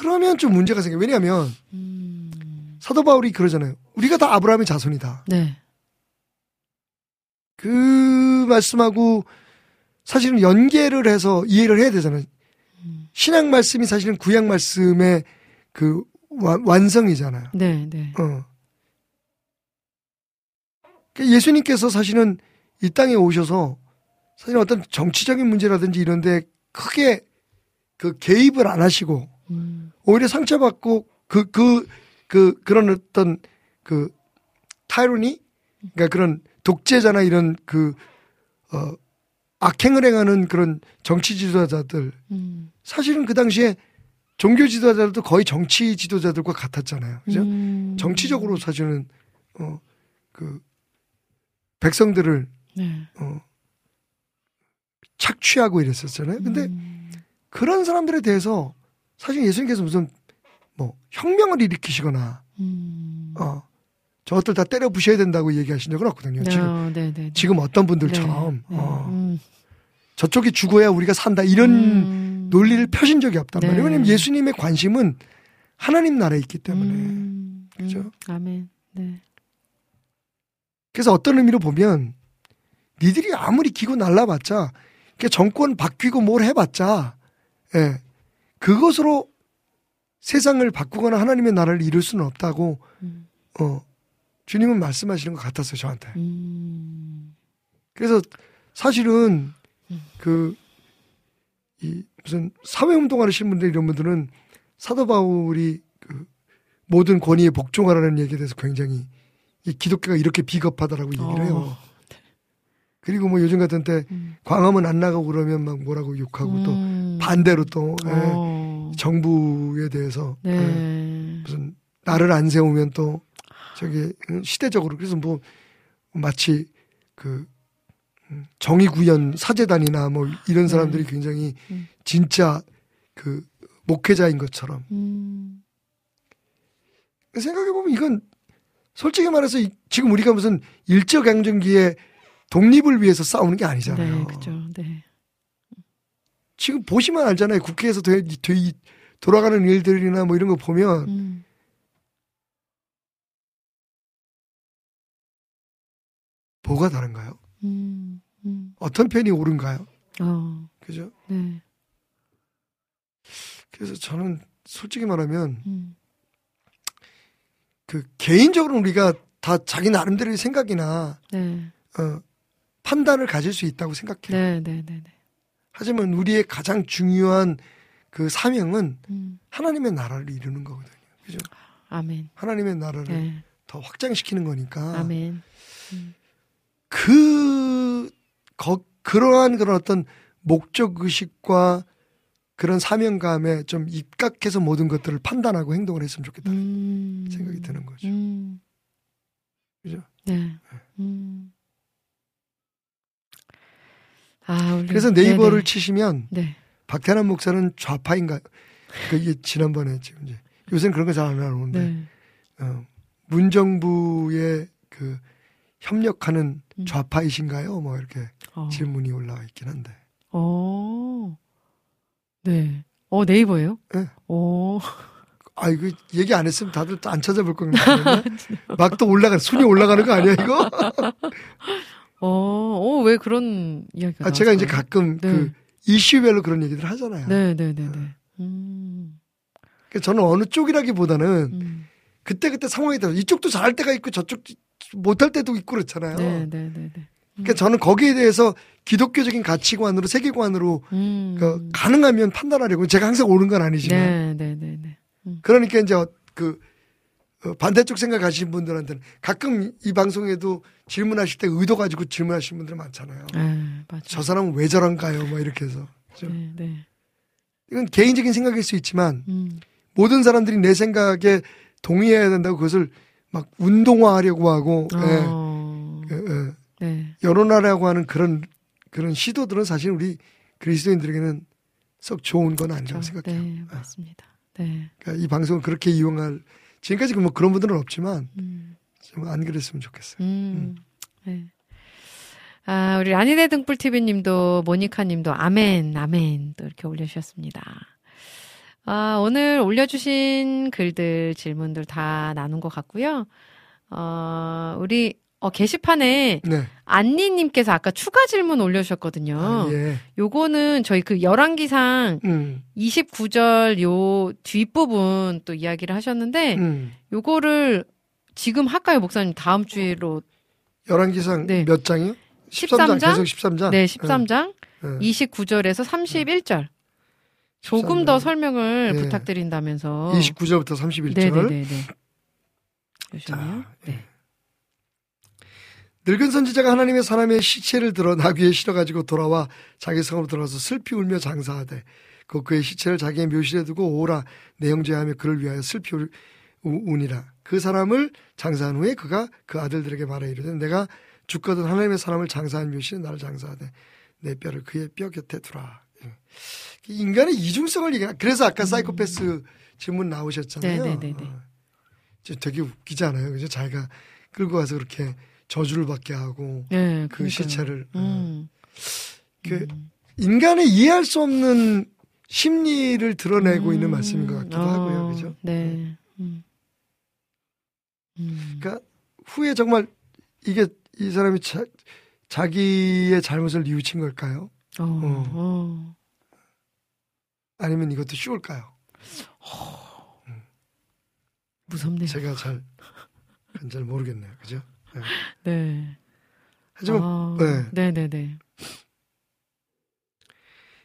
그러면 좀 문제가 생겨요. 왜냐하면 음. 사도 바울이 그러잖아요. 우리가 다 아브라함의 자손이다. 네. 그 말씀하고 사실은 연계를 해서 이해를 해야 되잖아요. 음. 신약 말씀이 사실은 구약 말씀의 그 완- 완성이잖아요. 네, 네. 어. 그 예수님께서 사실은 이 땅에 오셔서 사실 어떤 정치적인 문제라든지 이런데 크게 그 개입을 안 하시고 음. 오히려 상처받고 그, 그, 그, 그런 어떤 그 타이로니? 그러니까 그런 독재자나 이런 그, 어, 악행을 행하는 그런 정치 지도자들. 음. 사실은 그 당시에 종교 지도자들도 거의 정치 지도자들과 같았잖아요. 그죠? 음. 정치적으로 사실은, 어, 그, 백성들을, 네. 어, 착취하고 이랬었잖아요. 근데 음. 그런 사람들에 대해서 사실 예수님께서 무슨 뭐 혁명을 일으키시거나 음. 어 저것들 다 때려 부셔야 된다고 얘기하신 적은 없거든요. 지금 어, 네, 네, 네. 지금 어떤 분들처럼 네, 네. 어, 음, 저쪽이 죽어야 우리가 산다 이런 음. 논리를 펴신 적이 없단 네. 말이에요. 왜냐면 예수님의 관심은 하나님 나라에 있기 때문에. 음, 그죠? 음, 아멘. 네. 그래서 어떤 의미로 보면 니들이 아무리 기고 날라봤자 그 정권 바뀌고 뭘 해봤자 예, 그것으로 세상을 바꾸거나 하나님의 나라를 이룰 수는 없다고 음. 어, 주님은 말씀하시는 것 같았어요 저한테. 음. 그래서 사실은 음. 그이 무슨 사회운동 하시는 분들 이런 분들은 사도 바울이 그 모든 권위에 복종하라는 얘기에 대해서 굉장히 이 기독교가 이렇게 비겁하다라고 얘기를 해요. 어. 그리고 뭐 요즘 같은 때 음. 광화문 안 나가고 그러면 막 뭐라고 욕하고 또 음. 반대로 또 예, 어. 정부에 대해서 예, 네. 무슨 나를 안 세우면 또 저기 음, 시대적으로 그래서 뭐 마치 그 음, 정의구현 사제단이나 뭐 이런 사람들이 굉장히 음. 진짜 그 목회자인 것처럼 음. 생각해 보면 이건 솔직히 말해서 이- 지금 우리가 무슨 일제강점기에 독립을 위해서 싸우는 게 아니잖아요. 네, 그죠. 네. 지금 보시면 알잖아요. 국회에서 되, 되, 돌아가는 일들이나 뭐 이런 거 보면 음. 뭐가 다른가요? 음. 음. 어떤 편이 옳은가요? 어. 그죠? 네. 그래서 저는 솔직히 말하면 음. 그 개인적으로 우리가 다 자기 나름대로의 생각이나 네. 어, 판단을 가질 수 있다고 생각해요. 네, 네, 네, 네. 하지만 우리의 가장 중요한 그 사명은 음. 하나님의 나라를 이루는 거거든요. 그죠? 아멘. 하나님의 나라를 네. 더 확장시키는 거니까 아멘. 그 거, 그러한 그런 어떤 목적 의식과 그런 사명감에 좀 입각해서 모든 것들을 판단하고 행동을 했으면 좋겠다. 는 음. 생각이 드는 거죠. 음. 그죠? 네. 음. 아, 우리 그래서 네이버를 네네. 치시면 네. 박태남 목사는 좌파인가? 그 이게 지난번에 지금 이제 요새는 그런 거 잘 안 나오는데 네. 어, 문정부의 그 협력하는 음. 좌파이신가요? 뭐 이렇게 어. 질문이 올라와 있긴 한데. 어. 네. 어, 네이버예요? 네. 어. 아 이거 얘기 안 했으면 다들 또안 찾아볼 건데 막 또 올라가 순위 올라가는 거 아니야 이거? 어, 어, 왜 그런 이야기가 아 제가 이제 나왔어요? 가끔 네. 그 이슈별로 그런 얘기들 하잖아요. 네, 네, 네, 네. 음. 그러니까 저는 어느 쪽이라기보다는 음. 그때 그때 상황이 따라 이쪽도 잘할 때가 있고 저쪽 못할 때도 있고 그렇잖아요. 네, 네, 네, 네. 그러니까 저는 거기에 대해서 기독교적인 가치관으로 세계관으로 음. 그 가능하면 판단하려고 제가 항상 옳은 건 아니지만 네, 네, 네, 네. 그러니까 이제 어- 그 어, 반대쪽 생각하시는 분들한테는 가끔 이 방송에도 질문하실 때 의도 가지고 질문하시는 분들 많잖아요. 아, 맞아. 저 사람은 왜 저런가요? 뭐 이렇게 해서 그죠? 네, 네. 이건 개인적인 생각일 수 있지만 음. 모든 사람들이 내 생각에 동의해야 된다고 그것을 막 운동화하려고 하고 예, 어. 예, 예, 네. 여론하려고 하는 그런 그런 시도들은 사실 우리 그리스도인들에게는 썩 좋은 건 아니라고 그렇죠. 생각해요. 네, 맞습니다. 네. 그러니까 이 방송을 그렇게 이용할 지금까지 뭐 그런 분들은 없지만 음. 좀안 그랬으면 좋겠어요. 음. 네. 아, 우리 라니네 등불 TV 님도 모니카 님도 아멘, 아멘 또 이렇게 올려주셨습니다. 아, 오늘 올려주신 글들, 질문들 다 나눈 것 같고요. 어, 우리, 어, 게시판에 네. 안니님께서 아까 추가 질문 올려주셨거든요. 아, 예. 요거는 저희 그 열왕기상 음. 29절 요 뒷부분 또 이야기를 하셨는데, 음. 요거를 지금 할까요, 목사님? 다음 주에로 열왕기상 네. 몇 장이요? 13 장? 계속 13장. 네, 13장 네. 29절에서 31절. 조금 더 설명을 네. 부탁드린다면서. 29절부터 31절. 네네네네. 잠시만요. 자, 네. 늙은 선지자가 하나님의 사람의 시체를 들어 나귀에 실어가지고 돌아와 자기 성으로 들어가서 슬피 울며 장사하되 그 그의 시체를 자기의 묘실에 두고 오라 내 형제하며 그를 위하여 슬피 울- 우- 우니라 그 사람을 장사한 후에 그가 그 아들들에게 말해 이르되 내가 죽거든 하나님의 사람을 장사한 묘실에 나를 장사하되 내 뼈를 그의 뼈 곁에 두라 예. 인간의 이중성을 얘기하 그래서 아까 사이코패스 질문 나오셨잖아요 음. 네네네네. 어. 저 되게 웃기지 않아요 그죠 자기가 끌고 가서 그렇게 저주를 받게 하고 네, 그 그러니까요. 시체를 어, 음. 그 인간의 이해할 수 없는 심리를 드러내고 있는 말씀인 것 같기도 어, 하고요, 그죠? 네. 음. 음. 그러니까 후에 정말 이게 이 사람이 자, 자기의 잘못을 뉘우친 걸까요? 어, 어. 아니면 이것도 쉬울까요? 무섭네요. 제가 잘, 잘 모르겠네요. 그죠? 네. 네. 하지만, 아, 네. 네네네.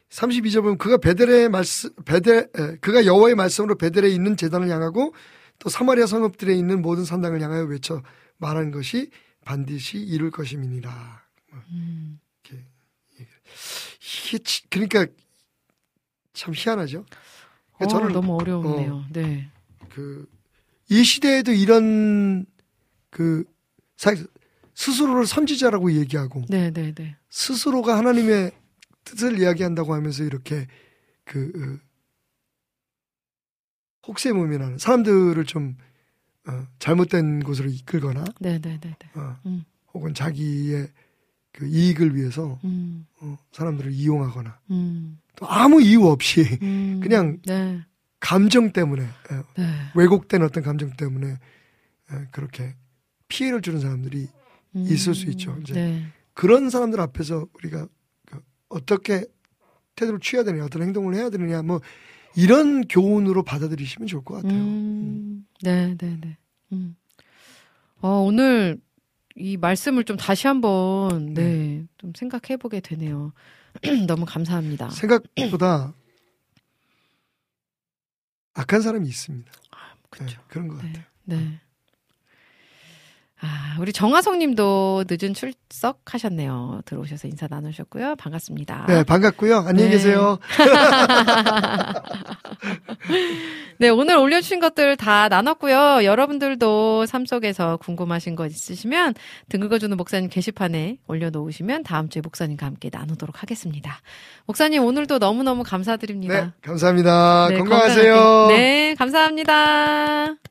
32절 보면 그가 베델의 말씀, 베델, 에, 그가 여호와의 말씀으로 베델에 있는 재단을 향하고 또 사마리아 성읍들에 있는 모든 산당을 향하여 외쳐 말한 것이 반드시 이룰 것임이니라. 음. 이게, 치- 그러니까 참 희한하죠? 그러니까 어, 저는 너무 어려운데요. 네. 그, 이 시대에도 이런, 그, 사- 스스로를 선지자라고 얘기하고, 네 네 네. 스스로가 하나님의 뜻을 이야기한다고 하면서 이렇게, 그, 어, 혹세무민하는 사람들을 좀, 어, 잘못된 곳으로 이끌거나, 네네네네. 어, 음. 혹은 자기의 그 이익을 위해서, 음. 어, 사람들을 이용하거나, 음. 또 아무 이유 없이, 음. 그냥 네. 감정 때문에, 어, 네. 왜곡된 어떤 감정 때문에 에, 그렇게 피해를 주는 사람들이 음. 있을 수 있죠. 이제 네. 그런 사람들 앞에서 우리가 그 어떻게 태도를 취해야 되느냐, 어떤 행동을 해야 되느냐, 뭐 이런 교훈으로 받아들이시면 좋을 것 같아요. 음. 네 네 네. 음. 어, 오늘 이 말씀을 좀 다시 한번 네, 좀 생각해 보게 되네요. 너무 감사합니다. 생각보다 악한 사람이 있습니다. 그쵸. 네, 그런 것 같아요. 네. 네. 아, 우리 정화성 님도 늦은 출석하셨네요. 들어오셔서 인사 나누셨고요. 반갑습니다. 네, 반갑고요. 안녕히 네. 계세요. 네, 오늘 올려주신 것들 다 나눴고요. 여러분들도 삶 속에서 궁금하신 거 있으시면 등 긁어주는 목사님 게시판에 올려놓으시면 다음 주에 목사님과 함께 나누도록 하겠습니다. 목사님 오늘도 너무너무 감사드립니다. 네, 감사합니다. 네, 건강하세요. 건강하게. 네, 감사합니다.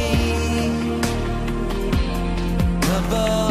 나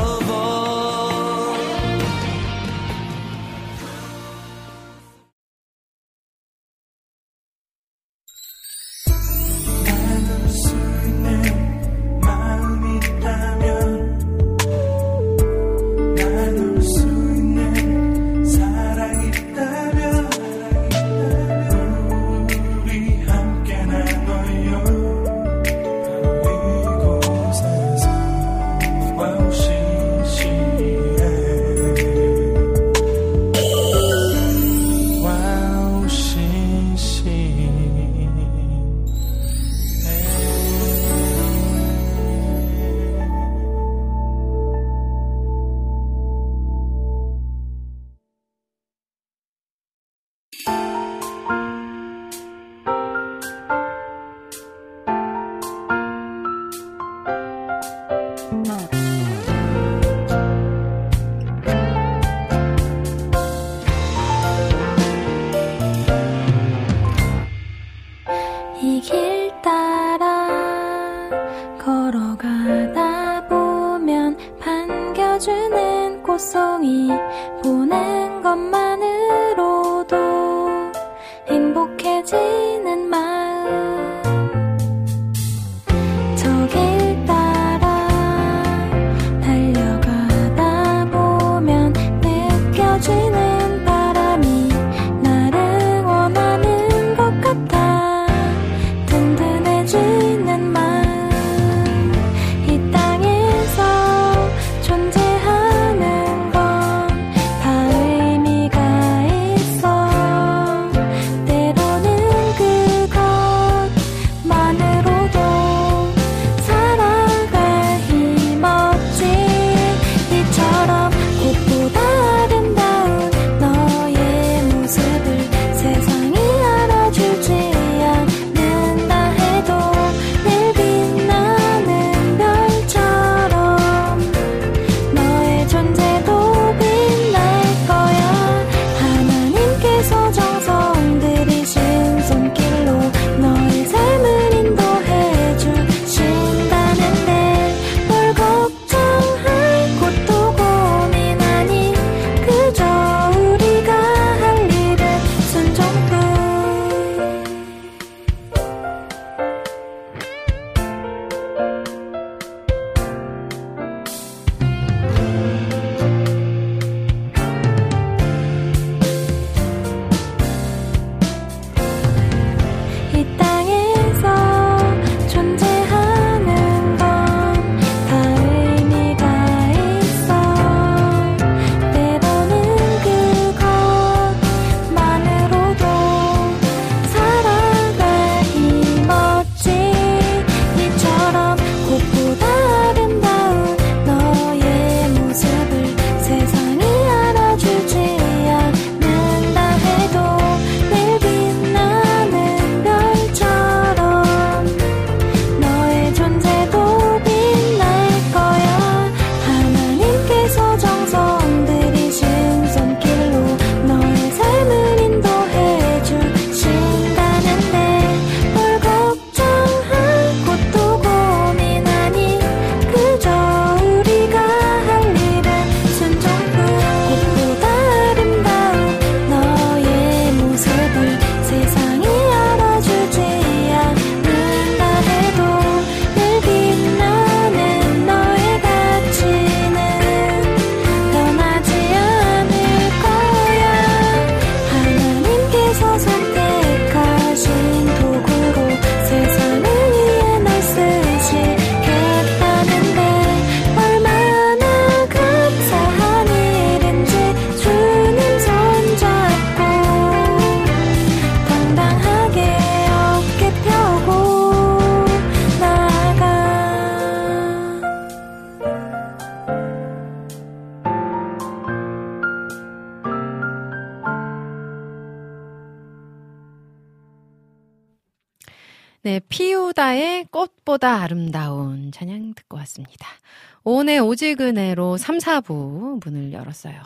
오지근해로 3, 4부 문을 열었어요.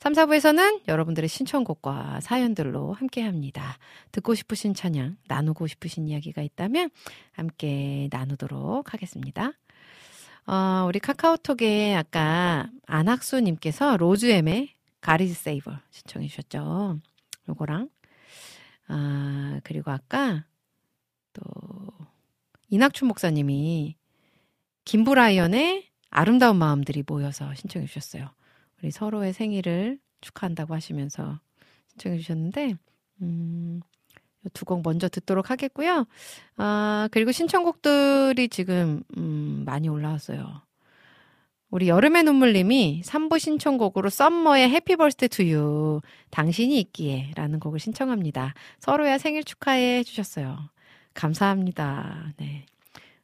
3, 4부에서는 여러분들의 신청곡과 사연들로 함께 합니다. 듣고 싶으신 찬양, 나누고 싶으신 이야기가 있다면 함께 나누도록 하겠습니다. 어, 우리 카카오톡에 아까 안학수님께서 로즈엠의 가리즈 세이버 신청해 주셨죠. 요거랑, 아, 그리고 아까 또 이낙춘 목사님이 김브라이언의 아름다운 마음들이 모여서 신청해 주셨어요. 우리 서로의 생일을 축하한다고 하시면서 신청해 주셨는데 음, 두 곡 먼저 듣도록 하겠고요. 아, 그리고 신청곡들이 지금 음, 많이 올라왔어요. 우리 여름의 눈물님이 3부 신청곡으로 썸머의 해피 벌스데 투유 당신이 있기에 라는 곡을 신청합니다. 서로야 생일 축하해 주셨어요. 감사합니다. 네.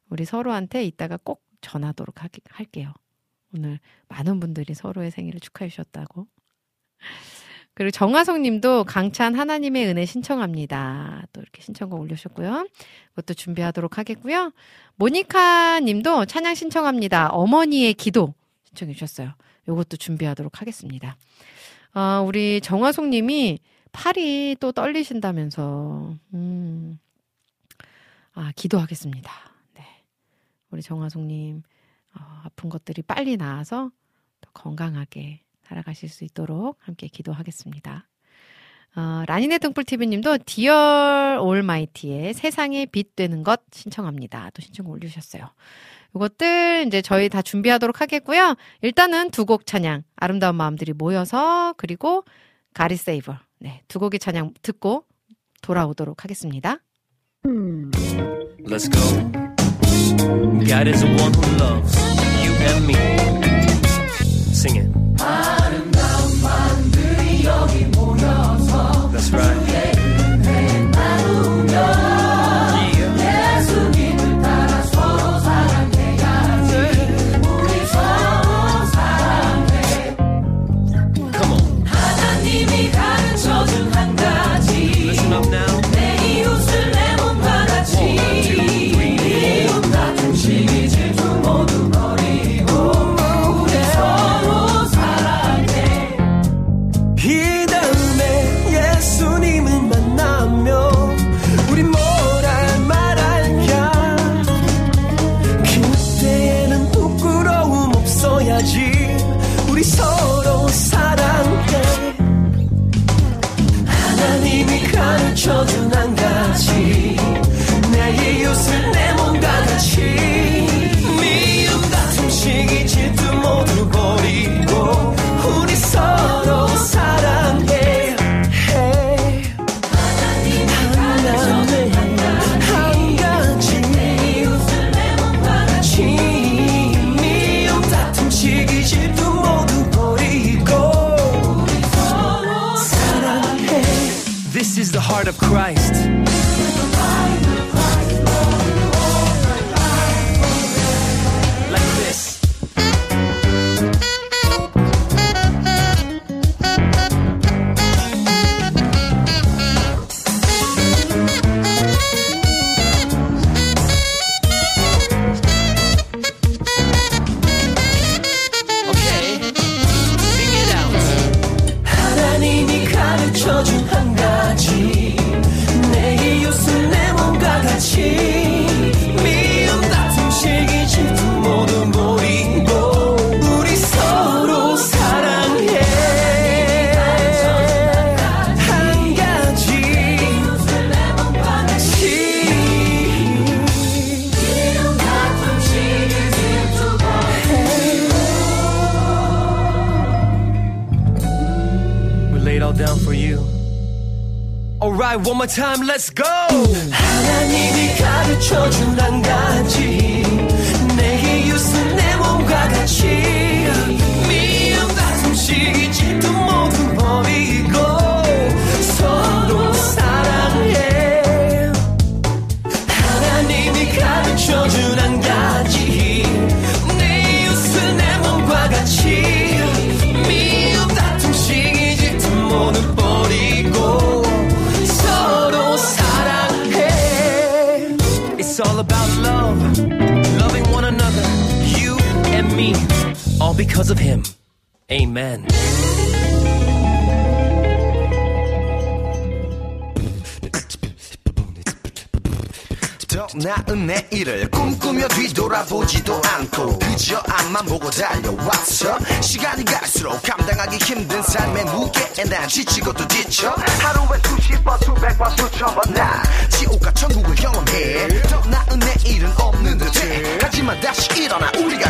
우리 서로한테 이따가 꼭 전하도록 하, 할게요. 오늘 많은 분들이 서로의 생일을 축하해 주셨다고. 그리고 정화성 님도 강찬 하나님의 은혜 신청합니다. 또 이렇게 신청곡 올려주셨고요. 그것도 준비하도록 하겠고요. 모니카 님도 찬양 신청합니다. 어머니의 기도 신청해 주셨어요. 요것도 준비하도록 하겠습니다. 아, 우리 정화송 님이 팔이 또 떨리신다면서, 음, 아, 기도하겠습니다. 네. 우리 정화송 님, 어, 아픈 것들이 빨리 나아서 건강하게 살아가실 수 있도록 함께 기도하겠습니다. 어, 라니네 등불TV님도 Dear Almighty의 세상에 빛 되는 것 신청합니다. 또 신청 올려주셨어요. 이것들 이제 저희 다 준비하도록 하겠고요. 일단은 두 곡 찬양, 아름다운 마음들이 모여서 그리고 가리 세이버. 네, 두 곡의 찬양 듣고 돌아오도록 하겠습니다. Let's go. God is the one who loves you and me. Sing it. That's right. One more time, let's go! 하나님이 가르쳐 준 한 가지. 내 이웃은 내 몸과 같이. 미움 다툼 시기 질투 모두 버리 because of Him. Amen. 더 나은 내일을 꿈꾸며 뒤돌아보지도 않고 그저 앞만 보고 달려왔어 시간이 갈수록 감당하기 힘든 삶의 무게에 난 지치고 또 지쳐 하루에 수십 번 수백 번 수천 번나 지옥과 천국을 경험해 더 나은 내일은 없는 듯해 하지만 다시 일어나 우리가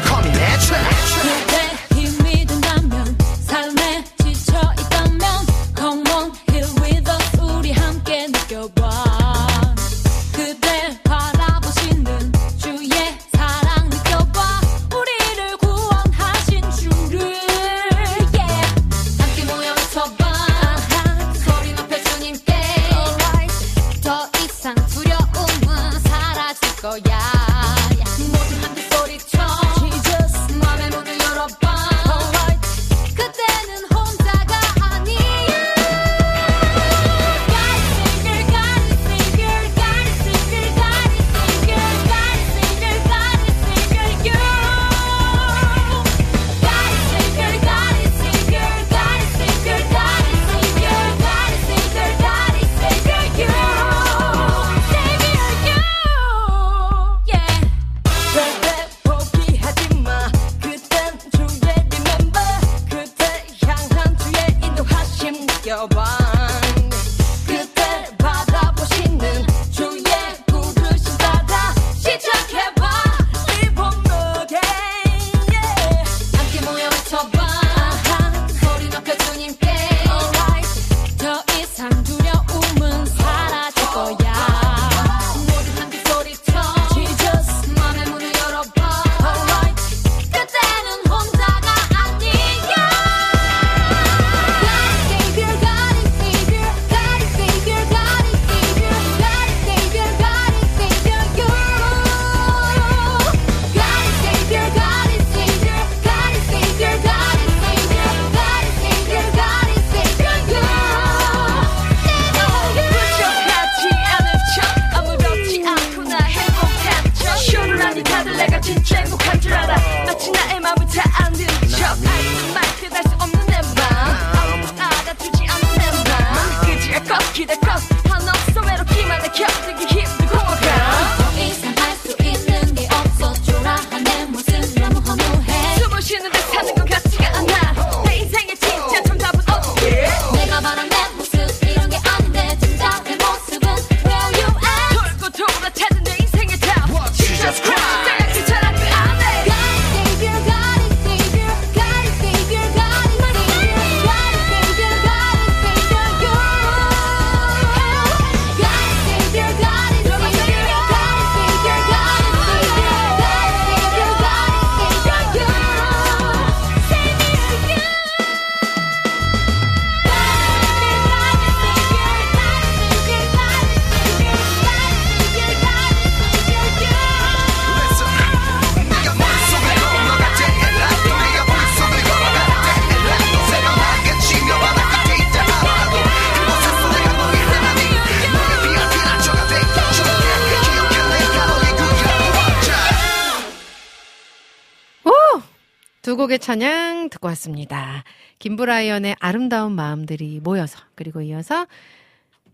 찬양 듣고 왔습니다. 김브라이언의 아름다운 마음들이 모여서 그리고 이어서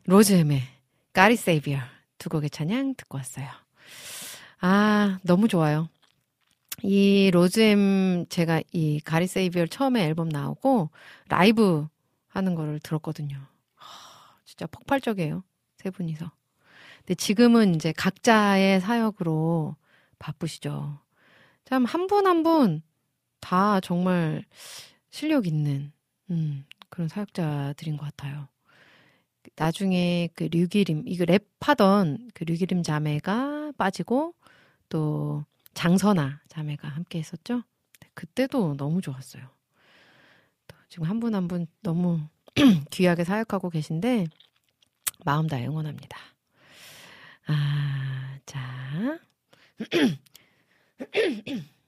로즈엠의 가리 세이비어 두 곡의 찬양 듣고 왔어요. 아 너무 좋아요. 이 로즈엠 제가 이 가리 세이비어 처음에 앨범 나오고 라이브 하는 거를 들었거든요. 하, 진짜 폭발적이에요. 세 분이서. 근데 지금은 이제 각자의 사역으로 바쁘시죠. 참 한 분 한분 다 정말 실력 있는 음, 그런 사역자들인 것 같아요. 나중에 그 류기림 이거 랩하던 그 류기림 자매가 빠지고 또 장선아 자매가 함께 했었죠. 네, 그때도 너무 좋았어요. 또 지금 한분 한 분 너무 귀하게 사역하고 계신데 마음 다해 응원합니다. 아, 자.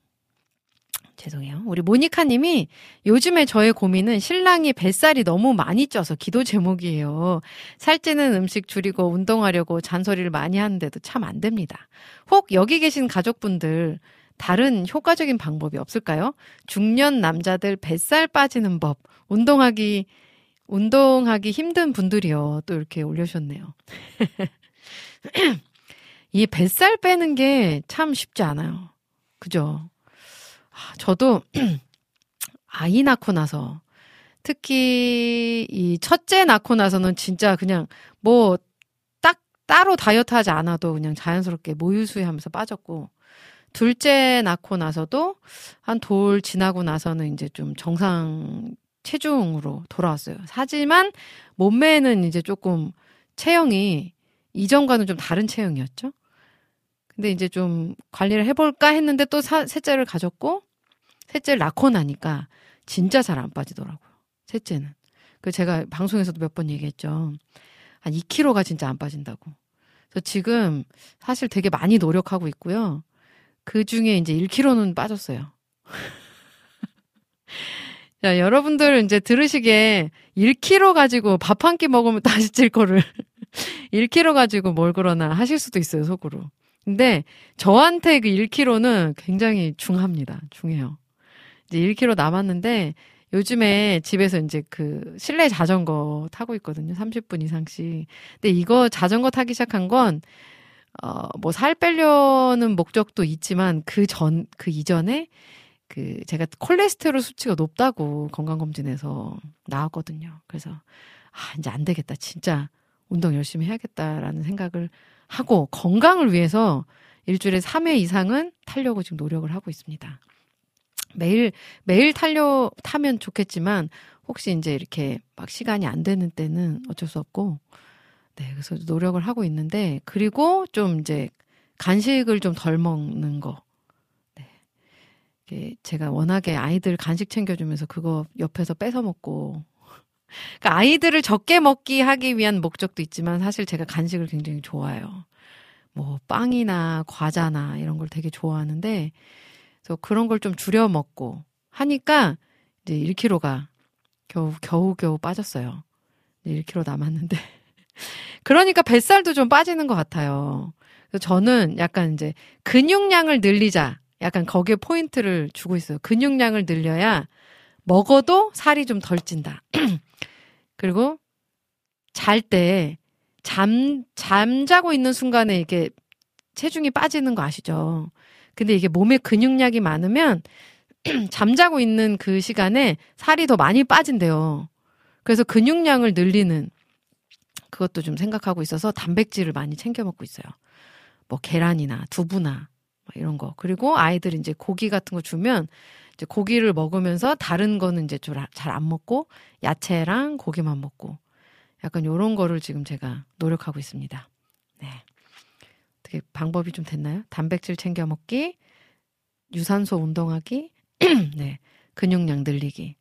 죄송해요. 우리 모니카 님이 요즘에 저의 고민은 신랑이 뱃살이 너무 많이 쪄서 기도 제목이에요. 살찌는 음식 줄이고 운동하려고 잔소리를 많이 하는데도 참 안 됩니다. 혹 여기 계신 가족분들 다른 효과적인 방법이 없을까요? 중년 남자들 뱃살 빠지는 법, 운동하기, 운동하기 힘든 분들이요. 또 이렇게 올려주셨네요. 이 뱃살 빼는 게 참 쉽지 않아요. 그죠? 아, 저도 아이 낳고 나서 특히 이 첫째 낳고 나서는 진짜 그냥 뭐 딱 따로 다이어트 하지 않아도 그냥 자연스럽게 모유수유 하면서 빠졌고 둘째 낳고 나서도 한 돌 지나고 나서는 이제 좀 정상 체중으로 돌아왔어요. 하지만 몸매는 이제 조금 체형이 이전과는 좀 다른 체형이었죠. 근데 이제 좀 관리를 해볼까 했는데 또 사, 셋째를 가졌고 셋째를 낳고 나니까 진짜 잘 안 빠지더라고요. 셋째는. 그 제가 방송에서도 몇 번 얘기했죠. 한 2kg가 진짜 안 빠진다고. 그래서 지금 사실 되게 많이 노력하고 있고요. 그 중에 이제 1kg는 빠졌어요. 자, 여러분들 이제 들으시기에 1kg 가지고 밥 한 끼 먹으면 다시 찔 거를 1kg 가지고 뭘 그러나 하실 수도 있어요, 속으로. 근데 저한테 그 1kg는 굉장히 중합니다. 중해요. 이제 1kg 남았는데 요즘에 집에서 이제 그 실내 자전거 타고 있거든요. 30분 이상씩. 근데 이거 자전거 타기 시작한 건, 어, 뭐 살 빼려는 목적도 있지만 그 전, 그 이전에 그 제가 콜레스테롤 수치가 높다고 건강검진에서 나왔거든요. 그래서, 아, 이제 안 되겠다. 진짜 운동 열심히 해야겠다라는 생각을 하고 건강을 위해서 일주일에 3회 이상은 타려고 지금 노력을 하고 있습니다. 매일 매일 타려 타면 좋겠지만 혹시 이제 이렇게 막 시간이 안 되는 때는 어쩔 수 없고 네 그래서 노력을 하고 있는데 그리고 좀 이제 간식을 좀 덜 먹는 거. 네. 이게 제가 워낙에 아이들 간식 챙겨주면서 그거 옆에서 뺏어 먹고 그러니까 아이들을 적게 먹기 하기 위한 목적도 있지만 사실 제가 간식을 굉장히 좋아해요. 뭐 빵이나 과자나 이런 걸 되게 좋아하는데 그래서 그런 걸 좀 줄여 먹고 하니까 이제 1kg가 겨우 겨우 겨우 빠졌어요. 1kg 남았는데 그러니까 뱃살도 좀 빠지는 것 같아요. 그래서 저는 약간 이제 근육량을 늘리자. 약간 거기에 포인트를 주고 있어요. 근육량을 늘려야 먹어도 살이 좀 덜 찐다. 그리고 잘 때 잠, 잠자고 있는 순간에 이게 체중이 빠지는 거 아시죠? 근데 이게 몸에 근육량이 많으면 잠자고 있는 그 시간에 살이 더 많이 빠진대요. 그래서 근육량을 늘리는 그것도 좀 생각하고 있어서 단백질을 많이 챙겨 먹고 있어요. 뭐 계란이나 두부나 이런 거. 그리고 아이들 이제 고기 같은 거 주면 이제 고기를 먹으면서 다른 거는 이제 좀 잘 안 먹고 야채랑 고기만 먹고 약간 요런 거를 지금 제가 노력하고 있습니다. 네. 어떻게 방법이 좀 됐나요? 단백질 챙겨 먹기, 유산소 운동하기, 네. 근육량 늘리기.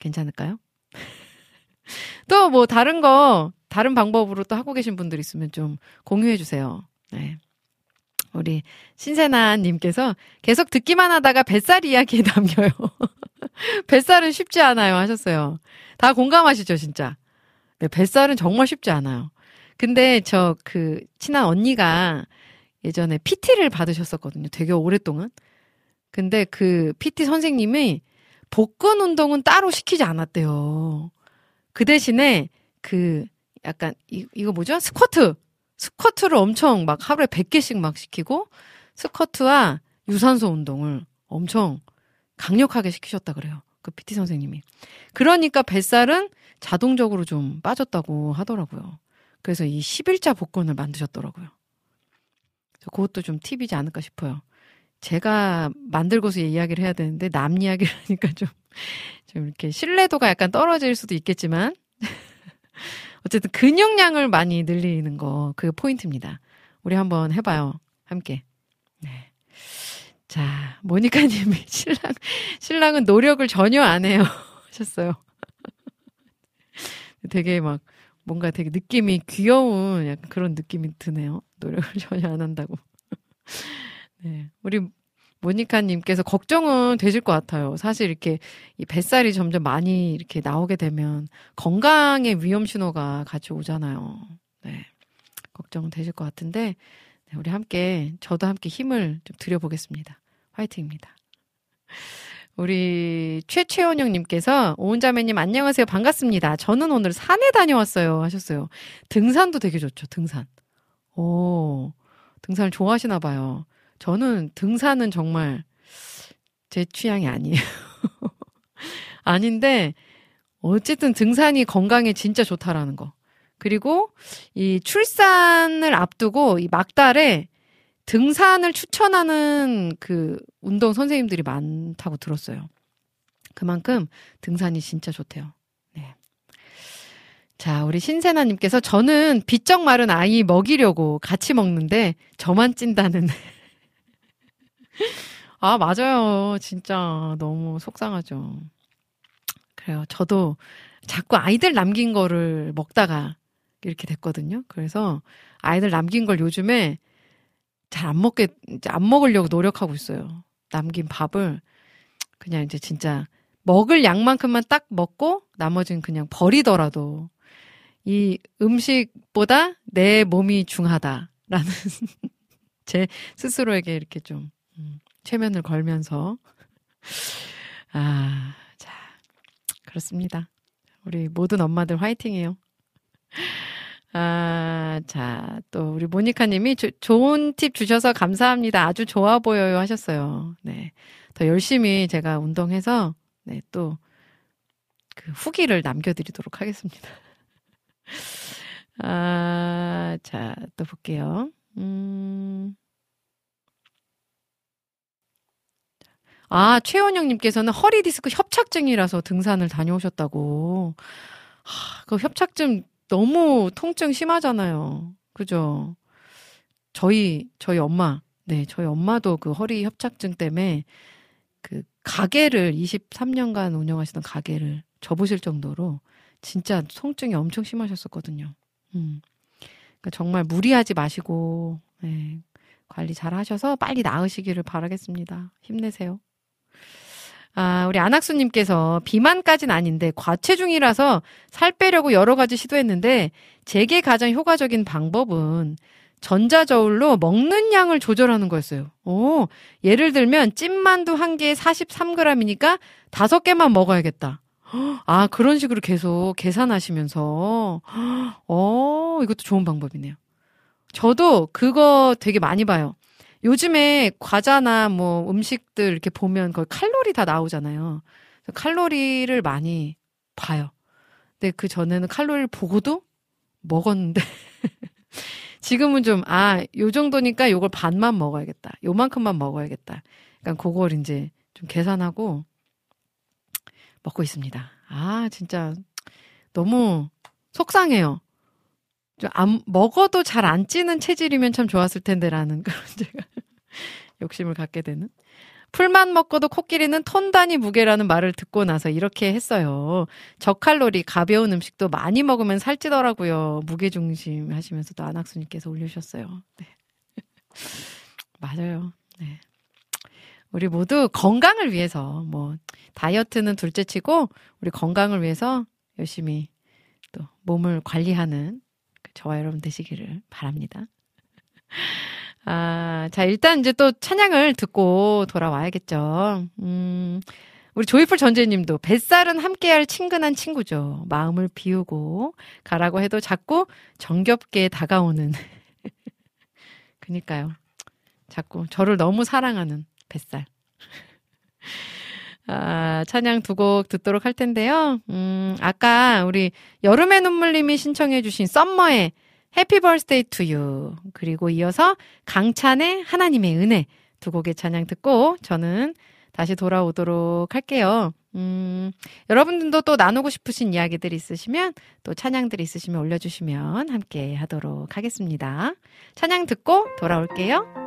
괜찮을까요? 또 뭐 다른 거, 다른 방법으로 또 하고 계신 분들 있으면 좀 공유해 주세요. 네. 우리 신세나님께서 계속 듣기만 하다가 뱃살 이야기에 남겨요. 뱃살은 쉽지 않아요 하셨어요. 다 공감하시죠, 진짜. 네, 뱃살은 정말 쉽지 않아요. 근데 저 그 친한 언니가 예전에 PT를 받으셨었거든요. 되게 오랫동안. 근데 그 PT 선생님이 복근 운동은 따로 시키지 않았대요. 그 대신에 그 약간 이, 이거 뭐죠? 스쿼트. 스쿼트를 엄청 막 하루에 100개씩 막 시키고 스쿼트와 유산소 운동을 엄청 강력하게 시키셨다 그래요. 그 PT 선생님이. 그러니까 뱃살은 자동적으로 좀 빠졌다고 하더라고요. 그래서 이 11자 복근을 만드셨더라고요. 그것도 좀 팁이지 않을까 싶어요. 제가 만들고서 이야기를 해야 되는데 남 이야기를 하니까 좀, 좀 이렇게 신뢰도가 약간 떨어질 수도 있겠지만 어쨌든 근육량을 많이 늘리는 거 그게 포인트입니다. 우리 한번 해봐요. 함께. 네. 자, 모니카님이 신랑, 신랑은 노력을 전혀 안 해요. 하셨어요. 되게 막, 뭔가 되게 느낌이 귀여운 약간 그런 느낌이 드네요. 노력을 전혀 안 한다고. 네. 우리 모니카님께서 걱정은 되실 것 같아요. 사실 이렇게 이 뱃살이 점점 많이 이렇게 나오게 되면 건강의 위험 신호가 같이 오잖아요. 네. 걱정은 되실 것 같은데, 네, 우리 함께, 저도 함께 힘을 좀 드려보겠습니다. 화이팅입니다. 우리 최채원영님께서 오은자매님 안녕하세요 반갑습니다. 저는 오늘 산에 다녀왔어요 하셨어요. 등산도 되게 좋죠 등산. 오 등산을 좋아하시나 봐요. 저는 등산은 정말 제 취향이 아니에요. 아닌데 어쨌든 등산이 건강에 진짜 좋다라는 거. 그리고 이 출산을 앞두고 이 막달에 등산을 추천하는 그 운동 선생님들이 많다고 들었어요. 그만큼 등산이 진짜 좋대요. 네. 자, 우리 신세나님께서 저는 비쩍 마른 아이 먹이려고 같이 먹는데 저만 찐다는. 아, 맞아요. 진짜 너무 속상하죠. 그래요. 저도 자꾸 아이들 남긴 거를 먹다가 이렇게 됐거든요. 그래서 아이들 남긴 걸 요즘에 잘 안 먹게, 안 먹으려고 노력하고 있어요. 남긴 밥을 그냥 이제 진짜 먹을 양만큼만 딱 먹고 나머지는 그냥 버리더라도 이 음식보다 내 몸이 중하다라는 제 스스로에게 이렇게 좀 음, 최면을 걸면서 아, 자, 그렇습니다. 우리 모든 엄마들 화이팅해요. 아, 자, 또 우리 모니카 님이 조, 좋은 팁 주셔서 감사합니다. 아주 좋아 보여요 하셨어요. 네. 더 열심히 제가 운동해서 네, 또 그 후기를 남겨 드리도록 하겠습니다. 아, 자, 또 볼게요. 음. 아, 최원영님께서는 허리 디스크 협착증이라서 등산을 다녀오셨다고. 하, 그 협착증 너무 통증 심하잖아요. 그죠? 저희, 저희 엄마, 네, 저희 엄마도 그 허리 협착증 때문에 그 가게를 23년간 운영하시던 가게를 접으실 정도로 진짜 통증이 엄청 심하셨었거든요. 음. 그러니까 정말 무리하지 마시고, 네, 관리 잘 하셔서 빨리 나으시기를 바라겠습니다. 힘내세요. 아, 우리 안학수님께서 비만까진 아닌데 과체중이라서 살 빼려고 여러 가지 시도했는데 제게 가장 효과적인 방법은 전자저울로 먹는 양을 조절하는 거였어요. 오, 예를 들면 찐만두 한 개에 43g이니까 다섯 개만 먹어야겠다. 아, 그런 식으로 계속 계산하시면서, 어, 이것도 좋은 방법이네요. 저도 그거 되게 많이 봐요. 요즘에 과자나 뭐 음식들 이렇게 보면 거의 칼로리 다 나오잖아요. 칼로리를 많이 봐요. 근데 그 전에는 칼로리를 보고도 먹었는데 지금은 좀, 아, 요 정도니까 요걸 반만 먹어야겠다. 요만큼만 먹어야겠다. 그러니까 그걸 이제 좀 계산하고 먹고 있습니다. 아, 진짜 너무 속상해요. 안, 먹어도 잘 안 찌는 체질이면 참 좋았을 텐데라는 그런 제가 욕심을 갖게 되는. 풀만 먹고도 코끼리는 톤 단위 무게라는 말을 듣고 나서 이렇게 했어요. 저칼로리 가벼운 음식도 많이 먹으면 살찌더라고요. 무게 중심 하시면서도 안학수님께서 올려주셨어요. 네. 맞아요. 네. 우리 모두 건강을 위해서 뭐 다이어트는 둘째치고 우리 건강을 위해서 열심히 또 몸을 관리하는 저와 여러분 되시기를 바랍니다. 아, 자, 일단 이제 또 찬양을 듣고 돌아와야겠죠. 음, 우리 조이풀 전재님도 뱃살은 함께할 친근한 친구죠. 마음을 비우고 가라고 해도 자꾸 정겹게 다가오는. 그니까요. 자꾸 저를 너무 사랑하는 뱃살. 아, 찬양 두 곡 듣도록 할 텐데요. 음, 아까 우리 여름의 눈물님이 신청해주신 Summer의 Happy Birthday to You. 그리고 이어서 강찬의 하나님의 은혜 두 곡의 찬양 듣고 저는 다시 돌아오도록 할게요. 음, 여러분들도 또 나누고 싶으신 이야기들 있으시면 또 찬양들 있으시면 올려주시면 함께 하도록 하겠습니다. 찬양 듣고 돌아올게요.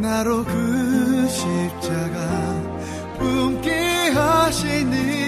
나로 그 십자가 품게 하시니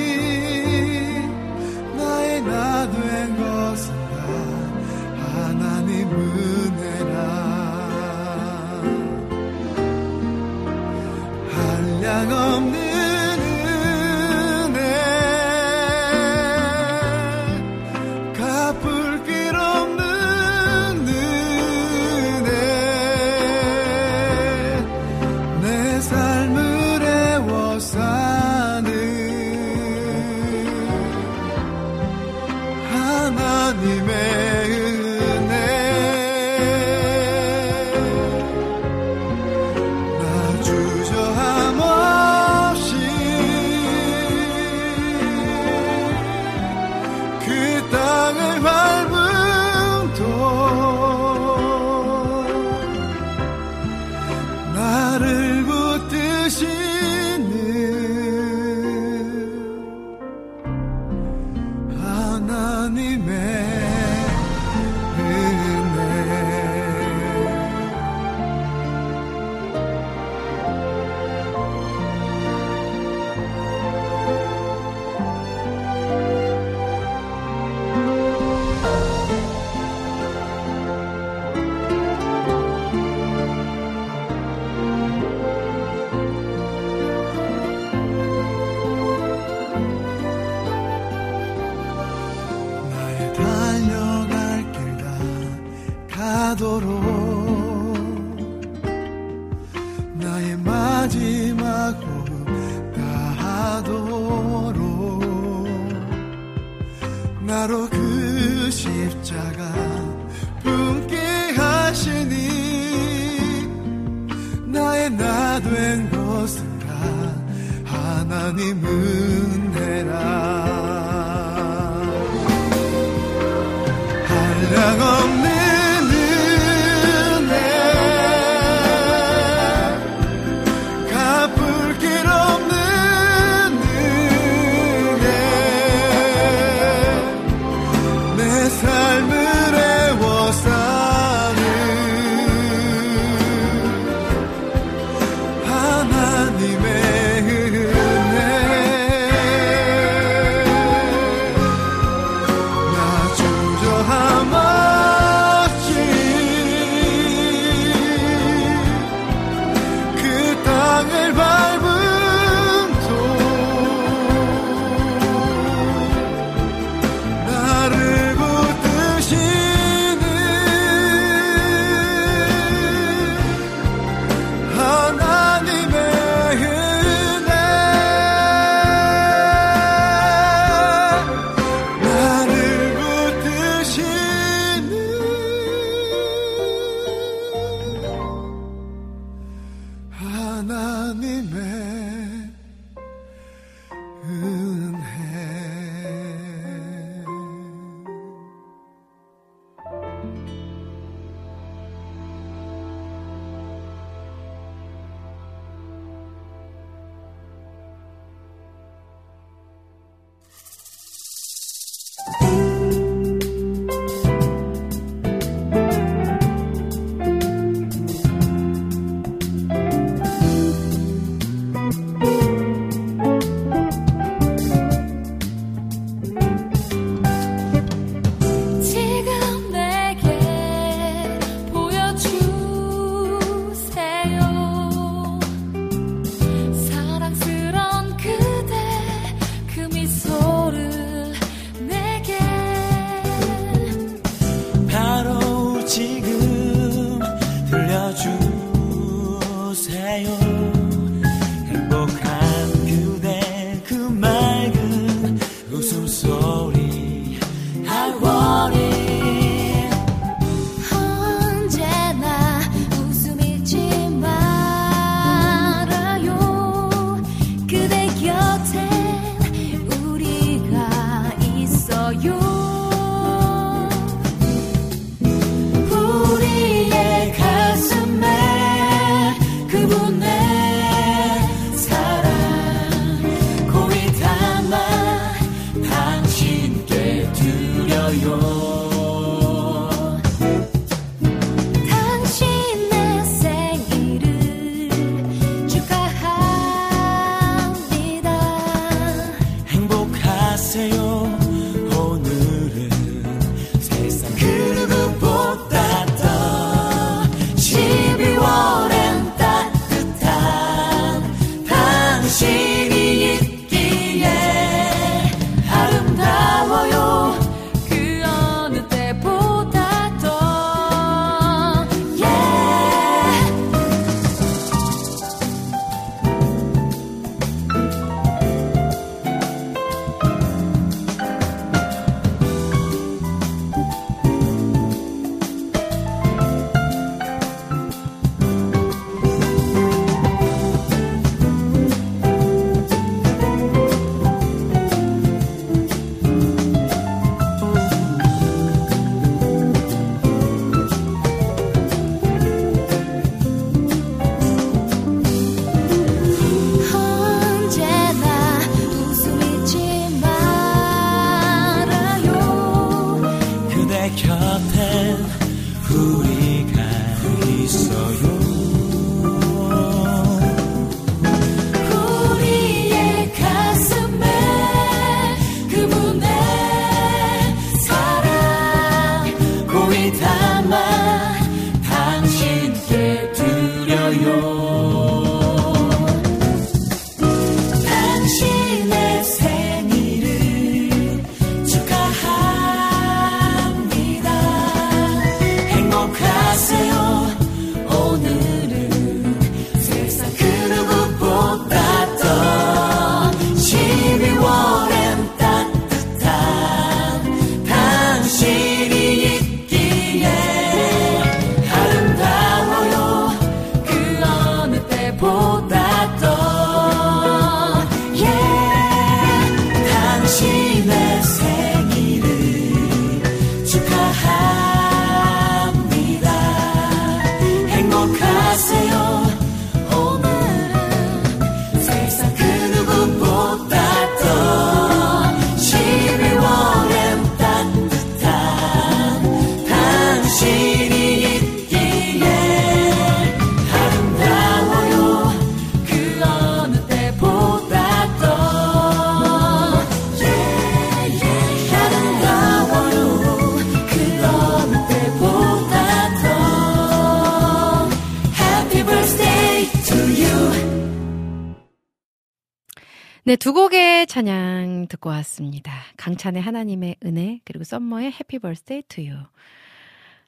네, 두 곡의 찬양 듣고 왔습니다. 강찬의 하나님의 은혜, 그리고 Summer의 Happy Birthday to You.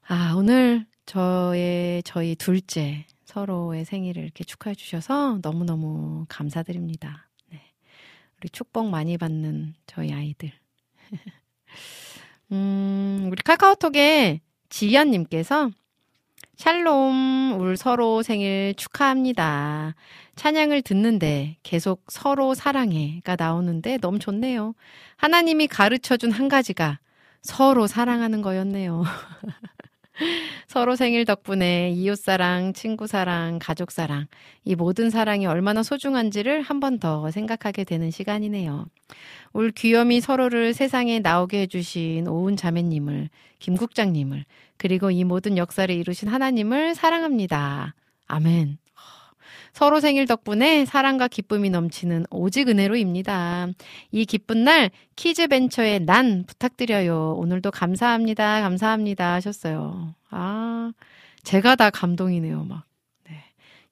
아, 오늘 저의, 저희 둘째 서로의 생일을 이렇게 축하해 주셔서 너무너무 감사드립니다. 네. 우리 축복 많이 받는 저희 아이들. 음, 우리 카카오톡에 지연님께서 샬롬, 울 서로 생일 축하합니다. 찬양을 듣는데 계속 서로 사랑해가 나오는데 너무 좋네요. 하나님이 가르쳐 준 한 가지가 서로 사랑하는 거였네요. 서로 생일 덕분에 이웃 사랑, 친구 사랑, 가족 사랑, 이 모든 사랑이 얼마나 소중한지를 한 번 더 생각하게 되는 시간이네요. 올 귀염이 서로를 세상에 나오게 해주신 오은 자매님을, 김국장님을, 그리고 이 모든 역사를 이루신 하나님을 사랑합니다. 아멘. 서로 생일 덕분에 사랑과 기쁨이 넘치는 오직 은혜로입니다. 이 기쁜 날 키즈 벤처의 난 부탁드려요. 오늘도 감사합니다. 감사합니다 하셨어요. 아, 제가 다 감동이네요, 막. 네.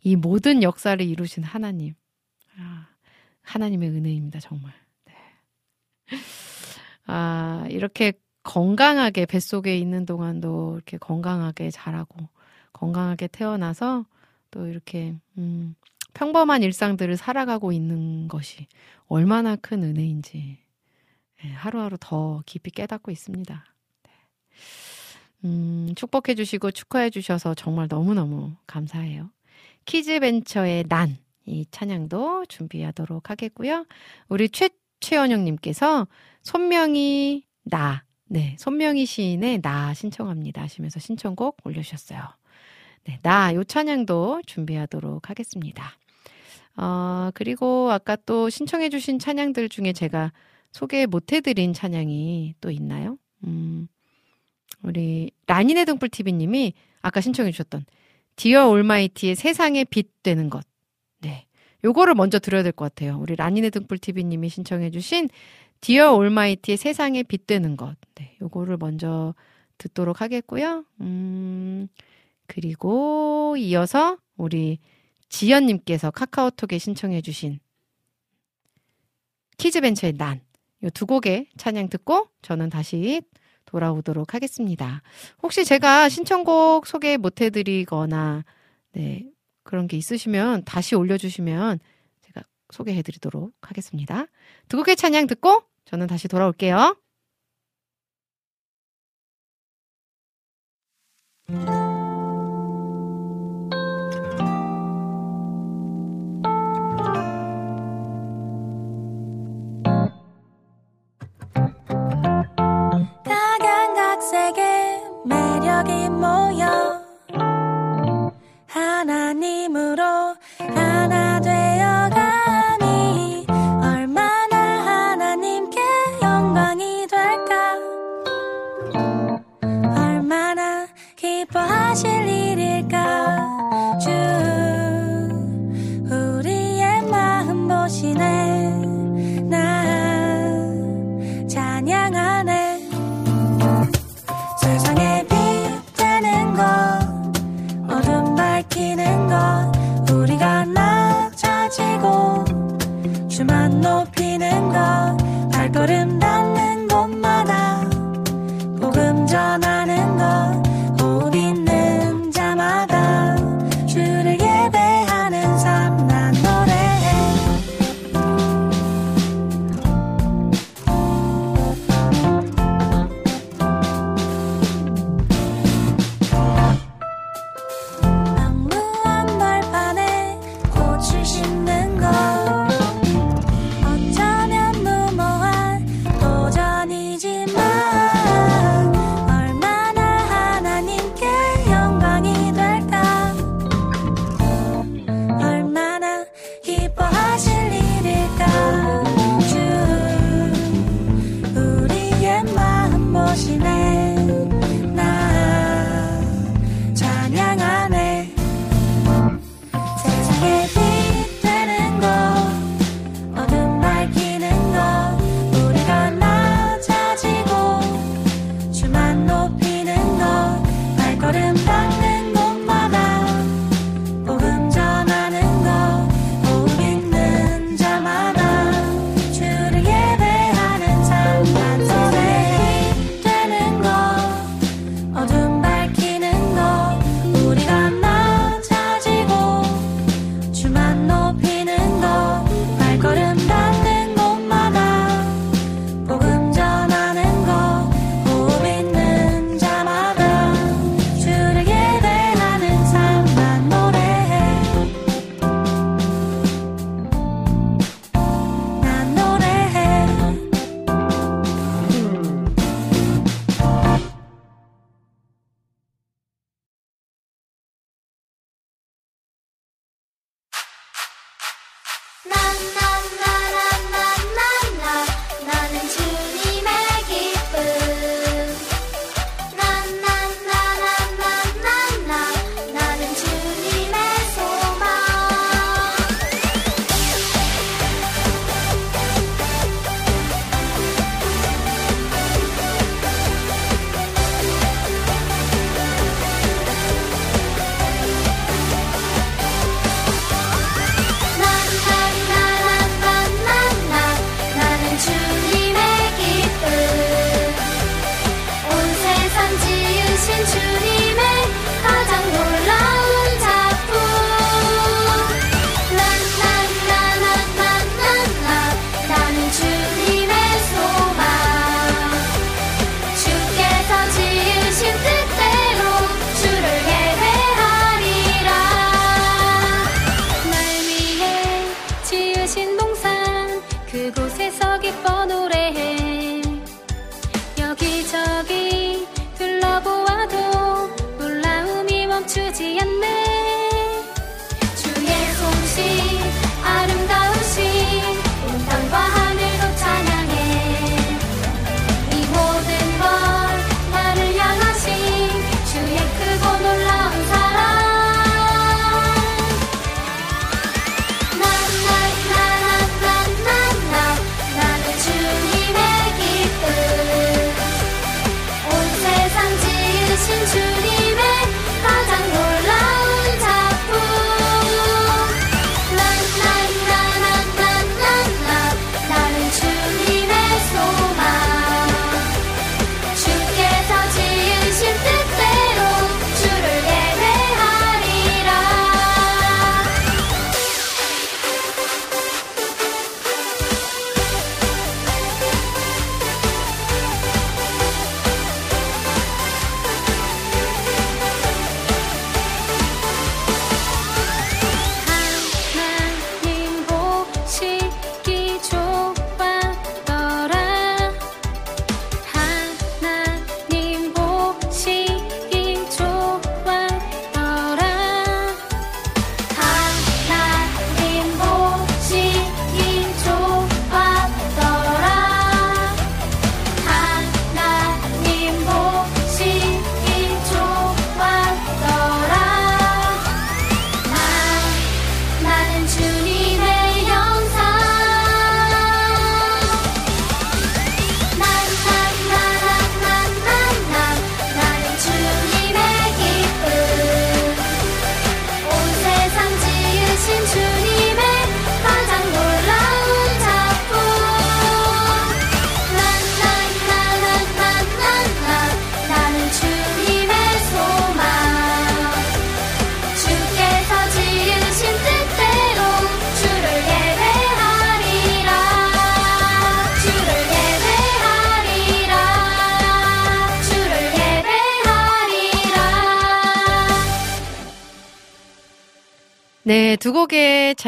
이 모든 역사를 이루신 하나님. 아, 하나님의 은혜입니다, 정말. 네. 아, 이렇게 건강하게 뱃속에 있는 동안도 이렇게 건강하게 자라고 건강하게 태어나서 또 이렇게 음, 평범한 일상들을 살아가고 있는 것이 얼마나 큰 은혜인지 네, 하루하루 더 깊이 깨닫고 있습니다. 네. 음, 축복해 주시고 축하해 주셔서 정말 너무너무 감사해요. 키즈벤처의 난, 이 찬양도 준비하도록 하겠고요. 우리 최, 최원영님께서 손명이 나, 네, 손명희 시인의 나 신청합니다 하시면서 신청곡 올려주셨어요. 네, 나, 요 찬양도 준비하도록 하겠습니다. 어, 그리고 아까 또 신청해주신 찬양들 중에 제가 소개 못해드린 찬양이 또 있나요? 음, 우리 라니네 등불TV님이 아까 신청해주셨던 Dear Almighty의 세상에 빛 되는 것. 네. 요거를 먼저 들어야 될 것 같아요. 우리 라니네 등불TV님이 신청해주신 Dear Almighty의 세상에 빛 되는 것. 네. 요거를 먼저 듣도록 하겠고요. 음, 그리고 이어서 우리 지연님께서 카카오톡에 신청해주신 키즈벤처의 난. 요두 곡의 찬양 듣고 저는 다시 돌아오도록 하겠습니다. 혹시 제가 신청곡 소개 못 해드리거나, 네, 그런 게 있으시면 다시 올려주시면 제가 소개해드리도록 하겠습니다. 두 곡의 찬양 듣고 저는 다시 돌아올게요. 매력이 모여 하나님으로 하나 되어가니 얼마나 하나님께 영광이 될까? 얼마나 기뻐하실 일일까? 주 우리의 마음 보시네. 나 찬양하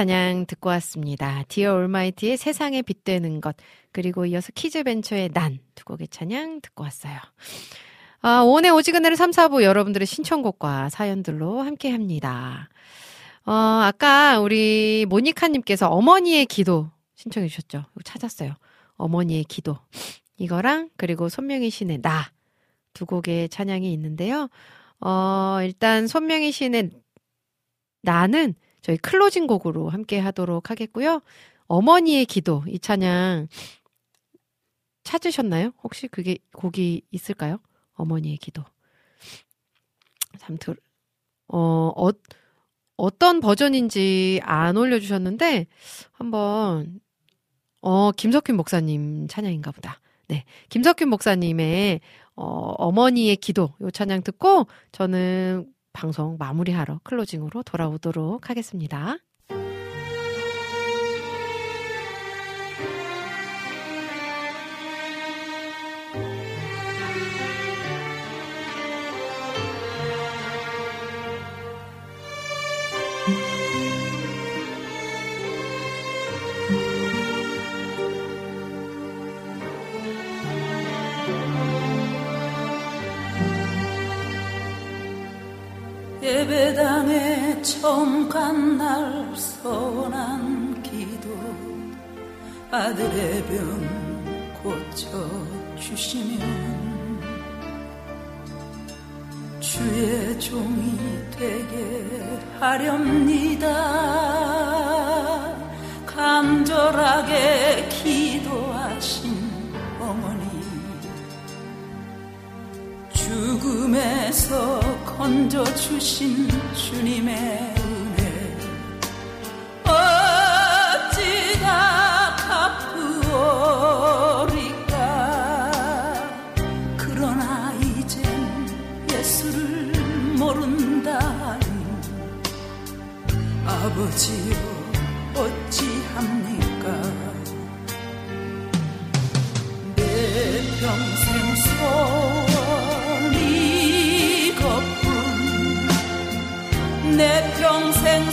찬양 듣고 왔습니다. 디어 올마이티의 세상에 빗대는 것, 그리고 이어서 키즈벤처의 난, 두 곡의 찬양 듣고 왔어요. 아, 오늘 오지근해를 3, 4부 여러분들의 신청곡과 사연들로 함께 합니다. 어, 아까 우리 모니카님께서 어머니의 기도 신청해 주셨죠. 찾았어요. 어머니의 기도. 이거랑, 그리고 손명희 신의 나. 두 곡의 찬양이 있는데요. 어, 일단 손명희 신의 나는 저희 클로징 곡으로 함께 하도록 하겠고요. 어머니의 기도, 이 찬양 찾으셨나요? 혹시 그게 곡이 있을까요? 어머니의 기도. 참 들, 어, 어, 어떤 버전인지 안 올려주셨는데, 한번, 어, 김석균 목사님 찬양인가 보다. 네. 김석균 목사님의, 어, 어머니의 기도, 요 찬양 듣고, 저는 방송 마무리하러 클로징으로 돌아오도록 하겠습니다. 예배당에 처음 간 날 서원한 기도. 아들의 병 고쳐 주시면 주의 종이 되게 하렵니다. 간절하게 기도하신 어머니 죽음에서 건져주신 주님의 은혜. 어찌 다 갚으오리까. 그러나 이젠 예수를 모른다니. 아버지여 어찌합니까? 내 평생 소 내 평생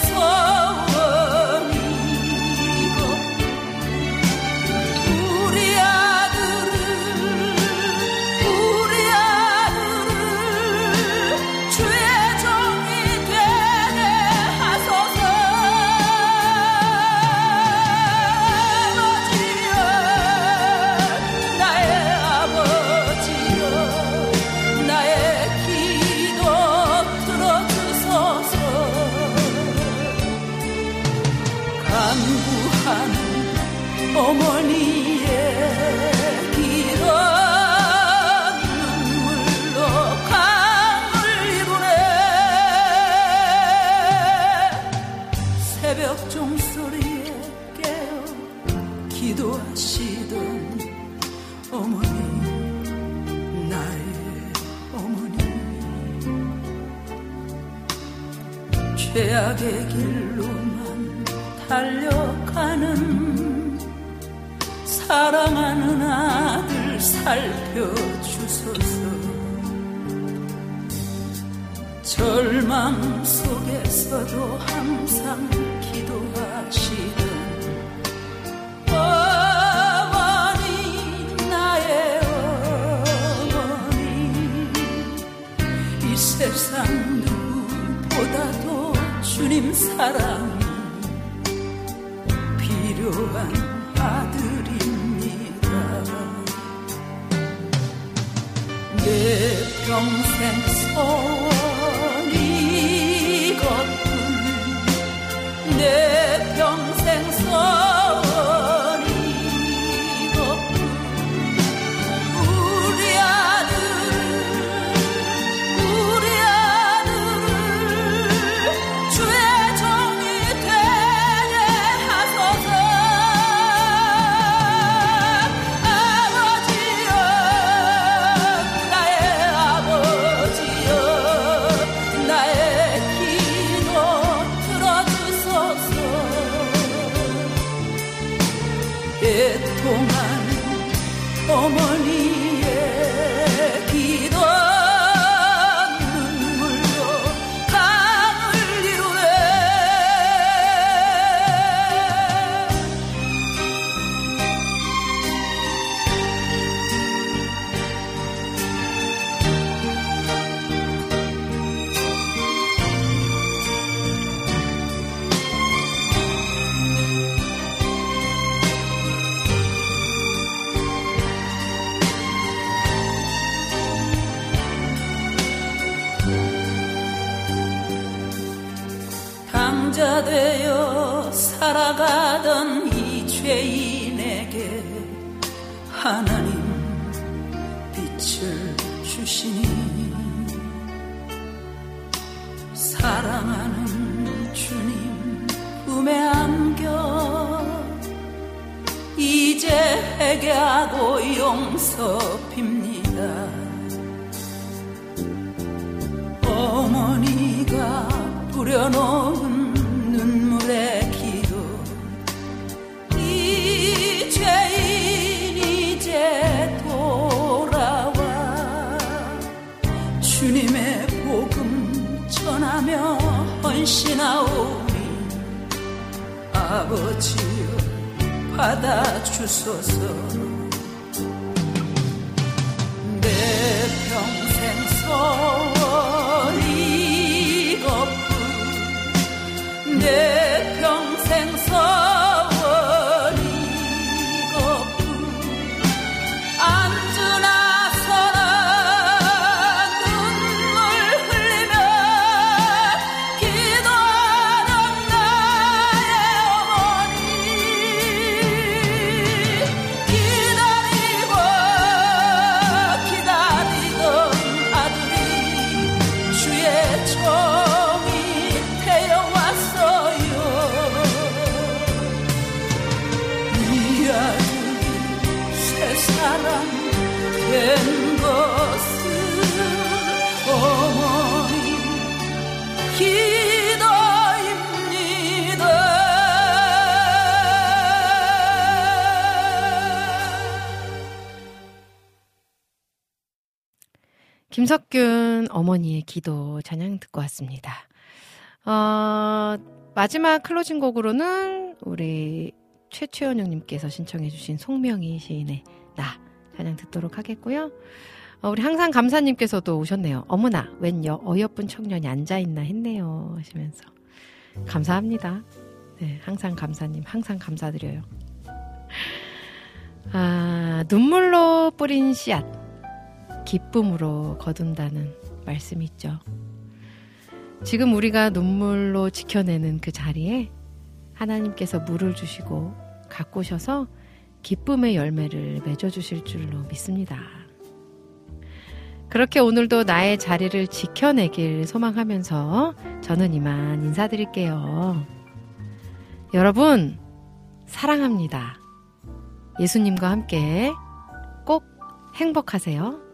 살펴주소서. 절망 속에서도 항상 기도하시던 어머니 나의 어머니. 이 세상 누구보다도 주님 사랑 평생 소 사랑하는 주님 품에 안겨. 이제 회개하고 용서 빕니다. 어머니가 뿌려놓은 눈물의 기도 이죄 헌신하오니 아버지여 받아주소서. 내 평생 서원이 걷고 내 김석균 어머니의 기도 찬양 듣고 왔습니다. 어, 마지막 클로징 곡으로는 우리 최최현영님께서 신청해주신 송명희 시인의 나 찬양 듣도록 하겠고요. 어, 우리 항상 감사님께서도 오셨네요. 어머나, 웬 여, 어여쁜 청년이 앉아있나 했네요. 하시면서. 감사합니다. 네, 항상 감사님, 항상 감사드려요. 아, 눈물로 뿌린 씨앗. 기쁨으로 거둔다는 말씀이 있죠. 지금 우리가 눈물로 지켜내는 그 자리에 하나님께서 물을 주시고 가꾸셔서 기쁨의 열매를 맺어주실 줄로 믿습니다. 그렇게 오늘도 나의 자리를 지켜내길 소망하면서 저는 이만 인사드릴게요. 여러분, 사랑합니다. 예수님과 함께 꼭 행복하세요.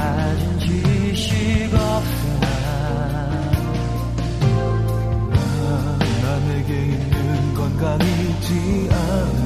받지 못한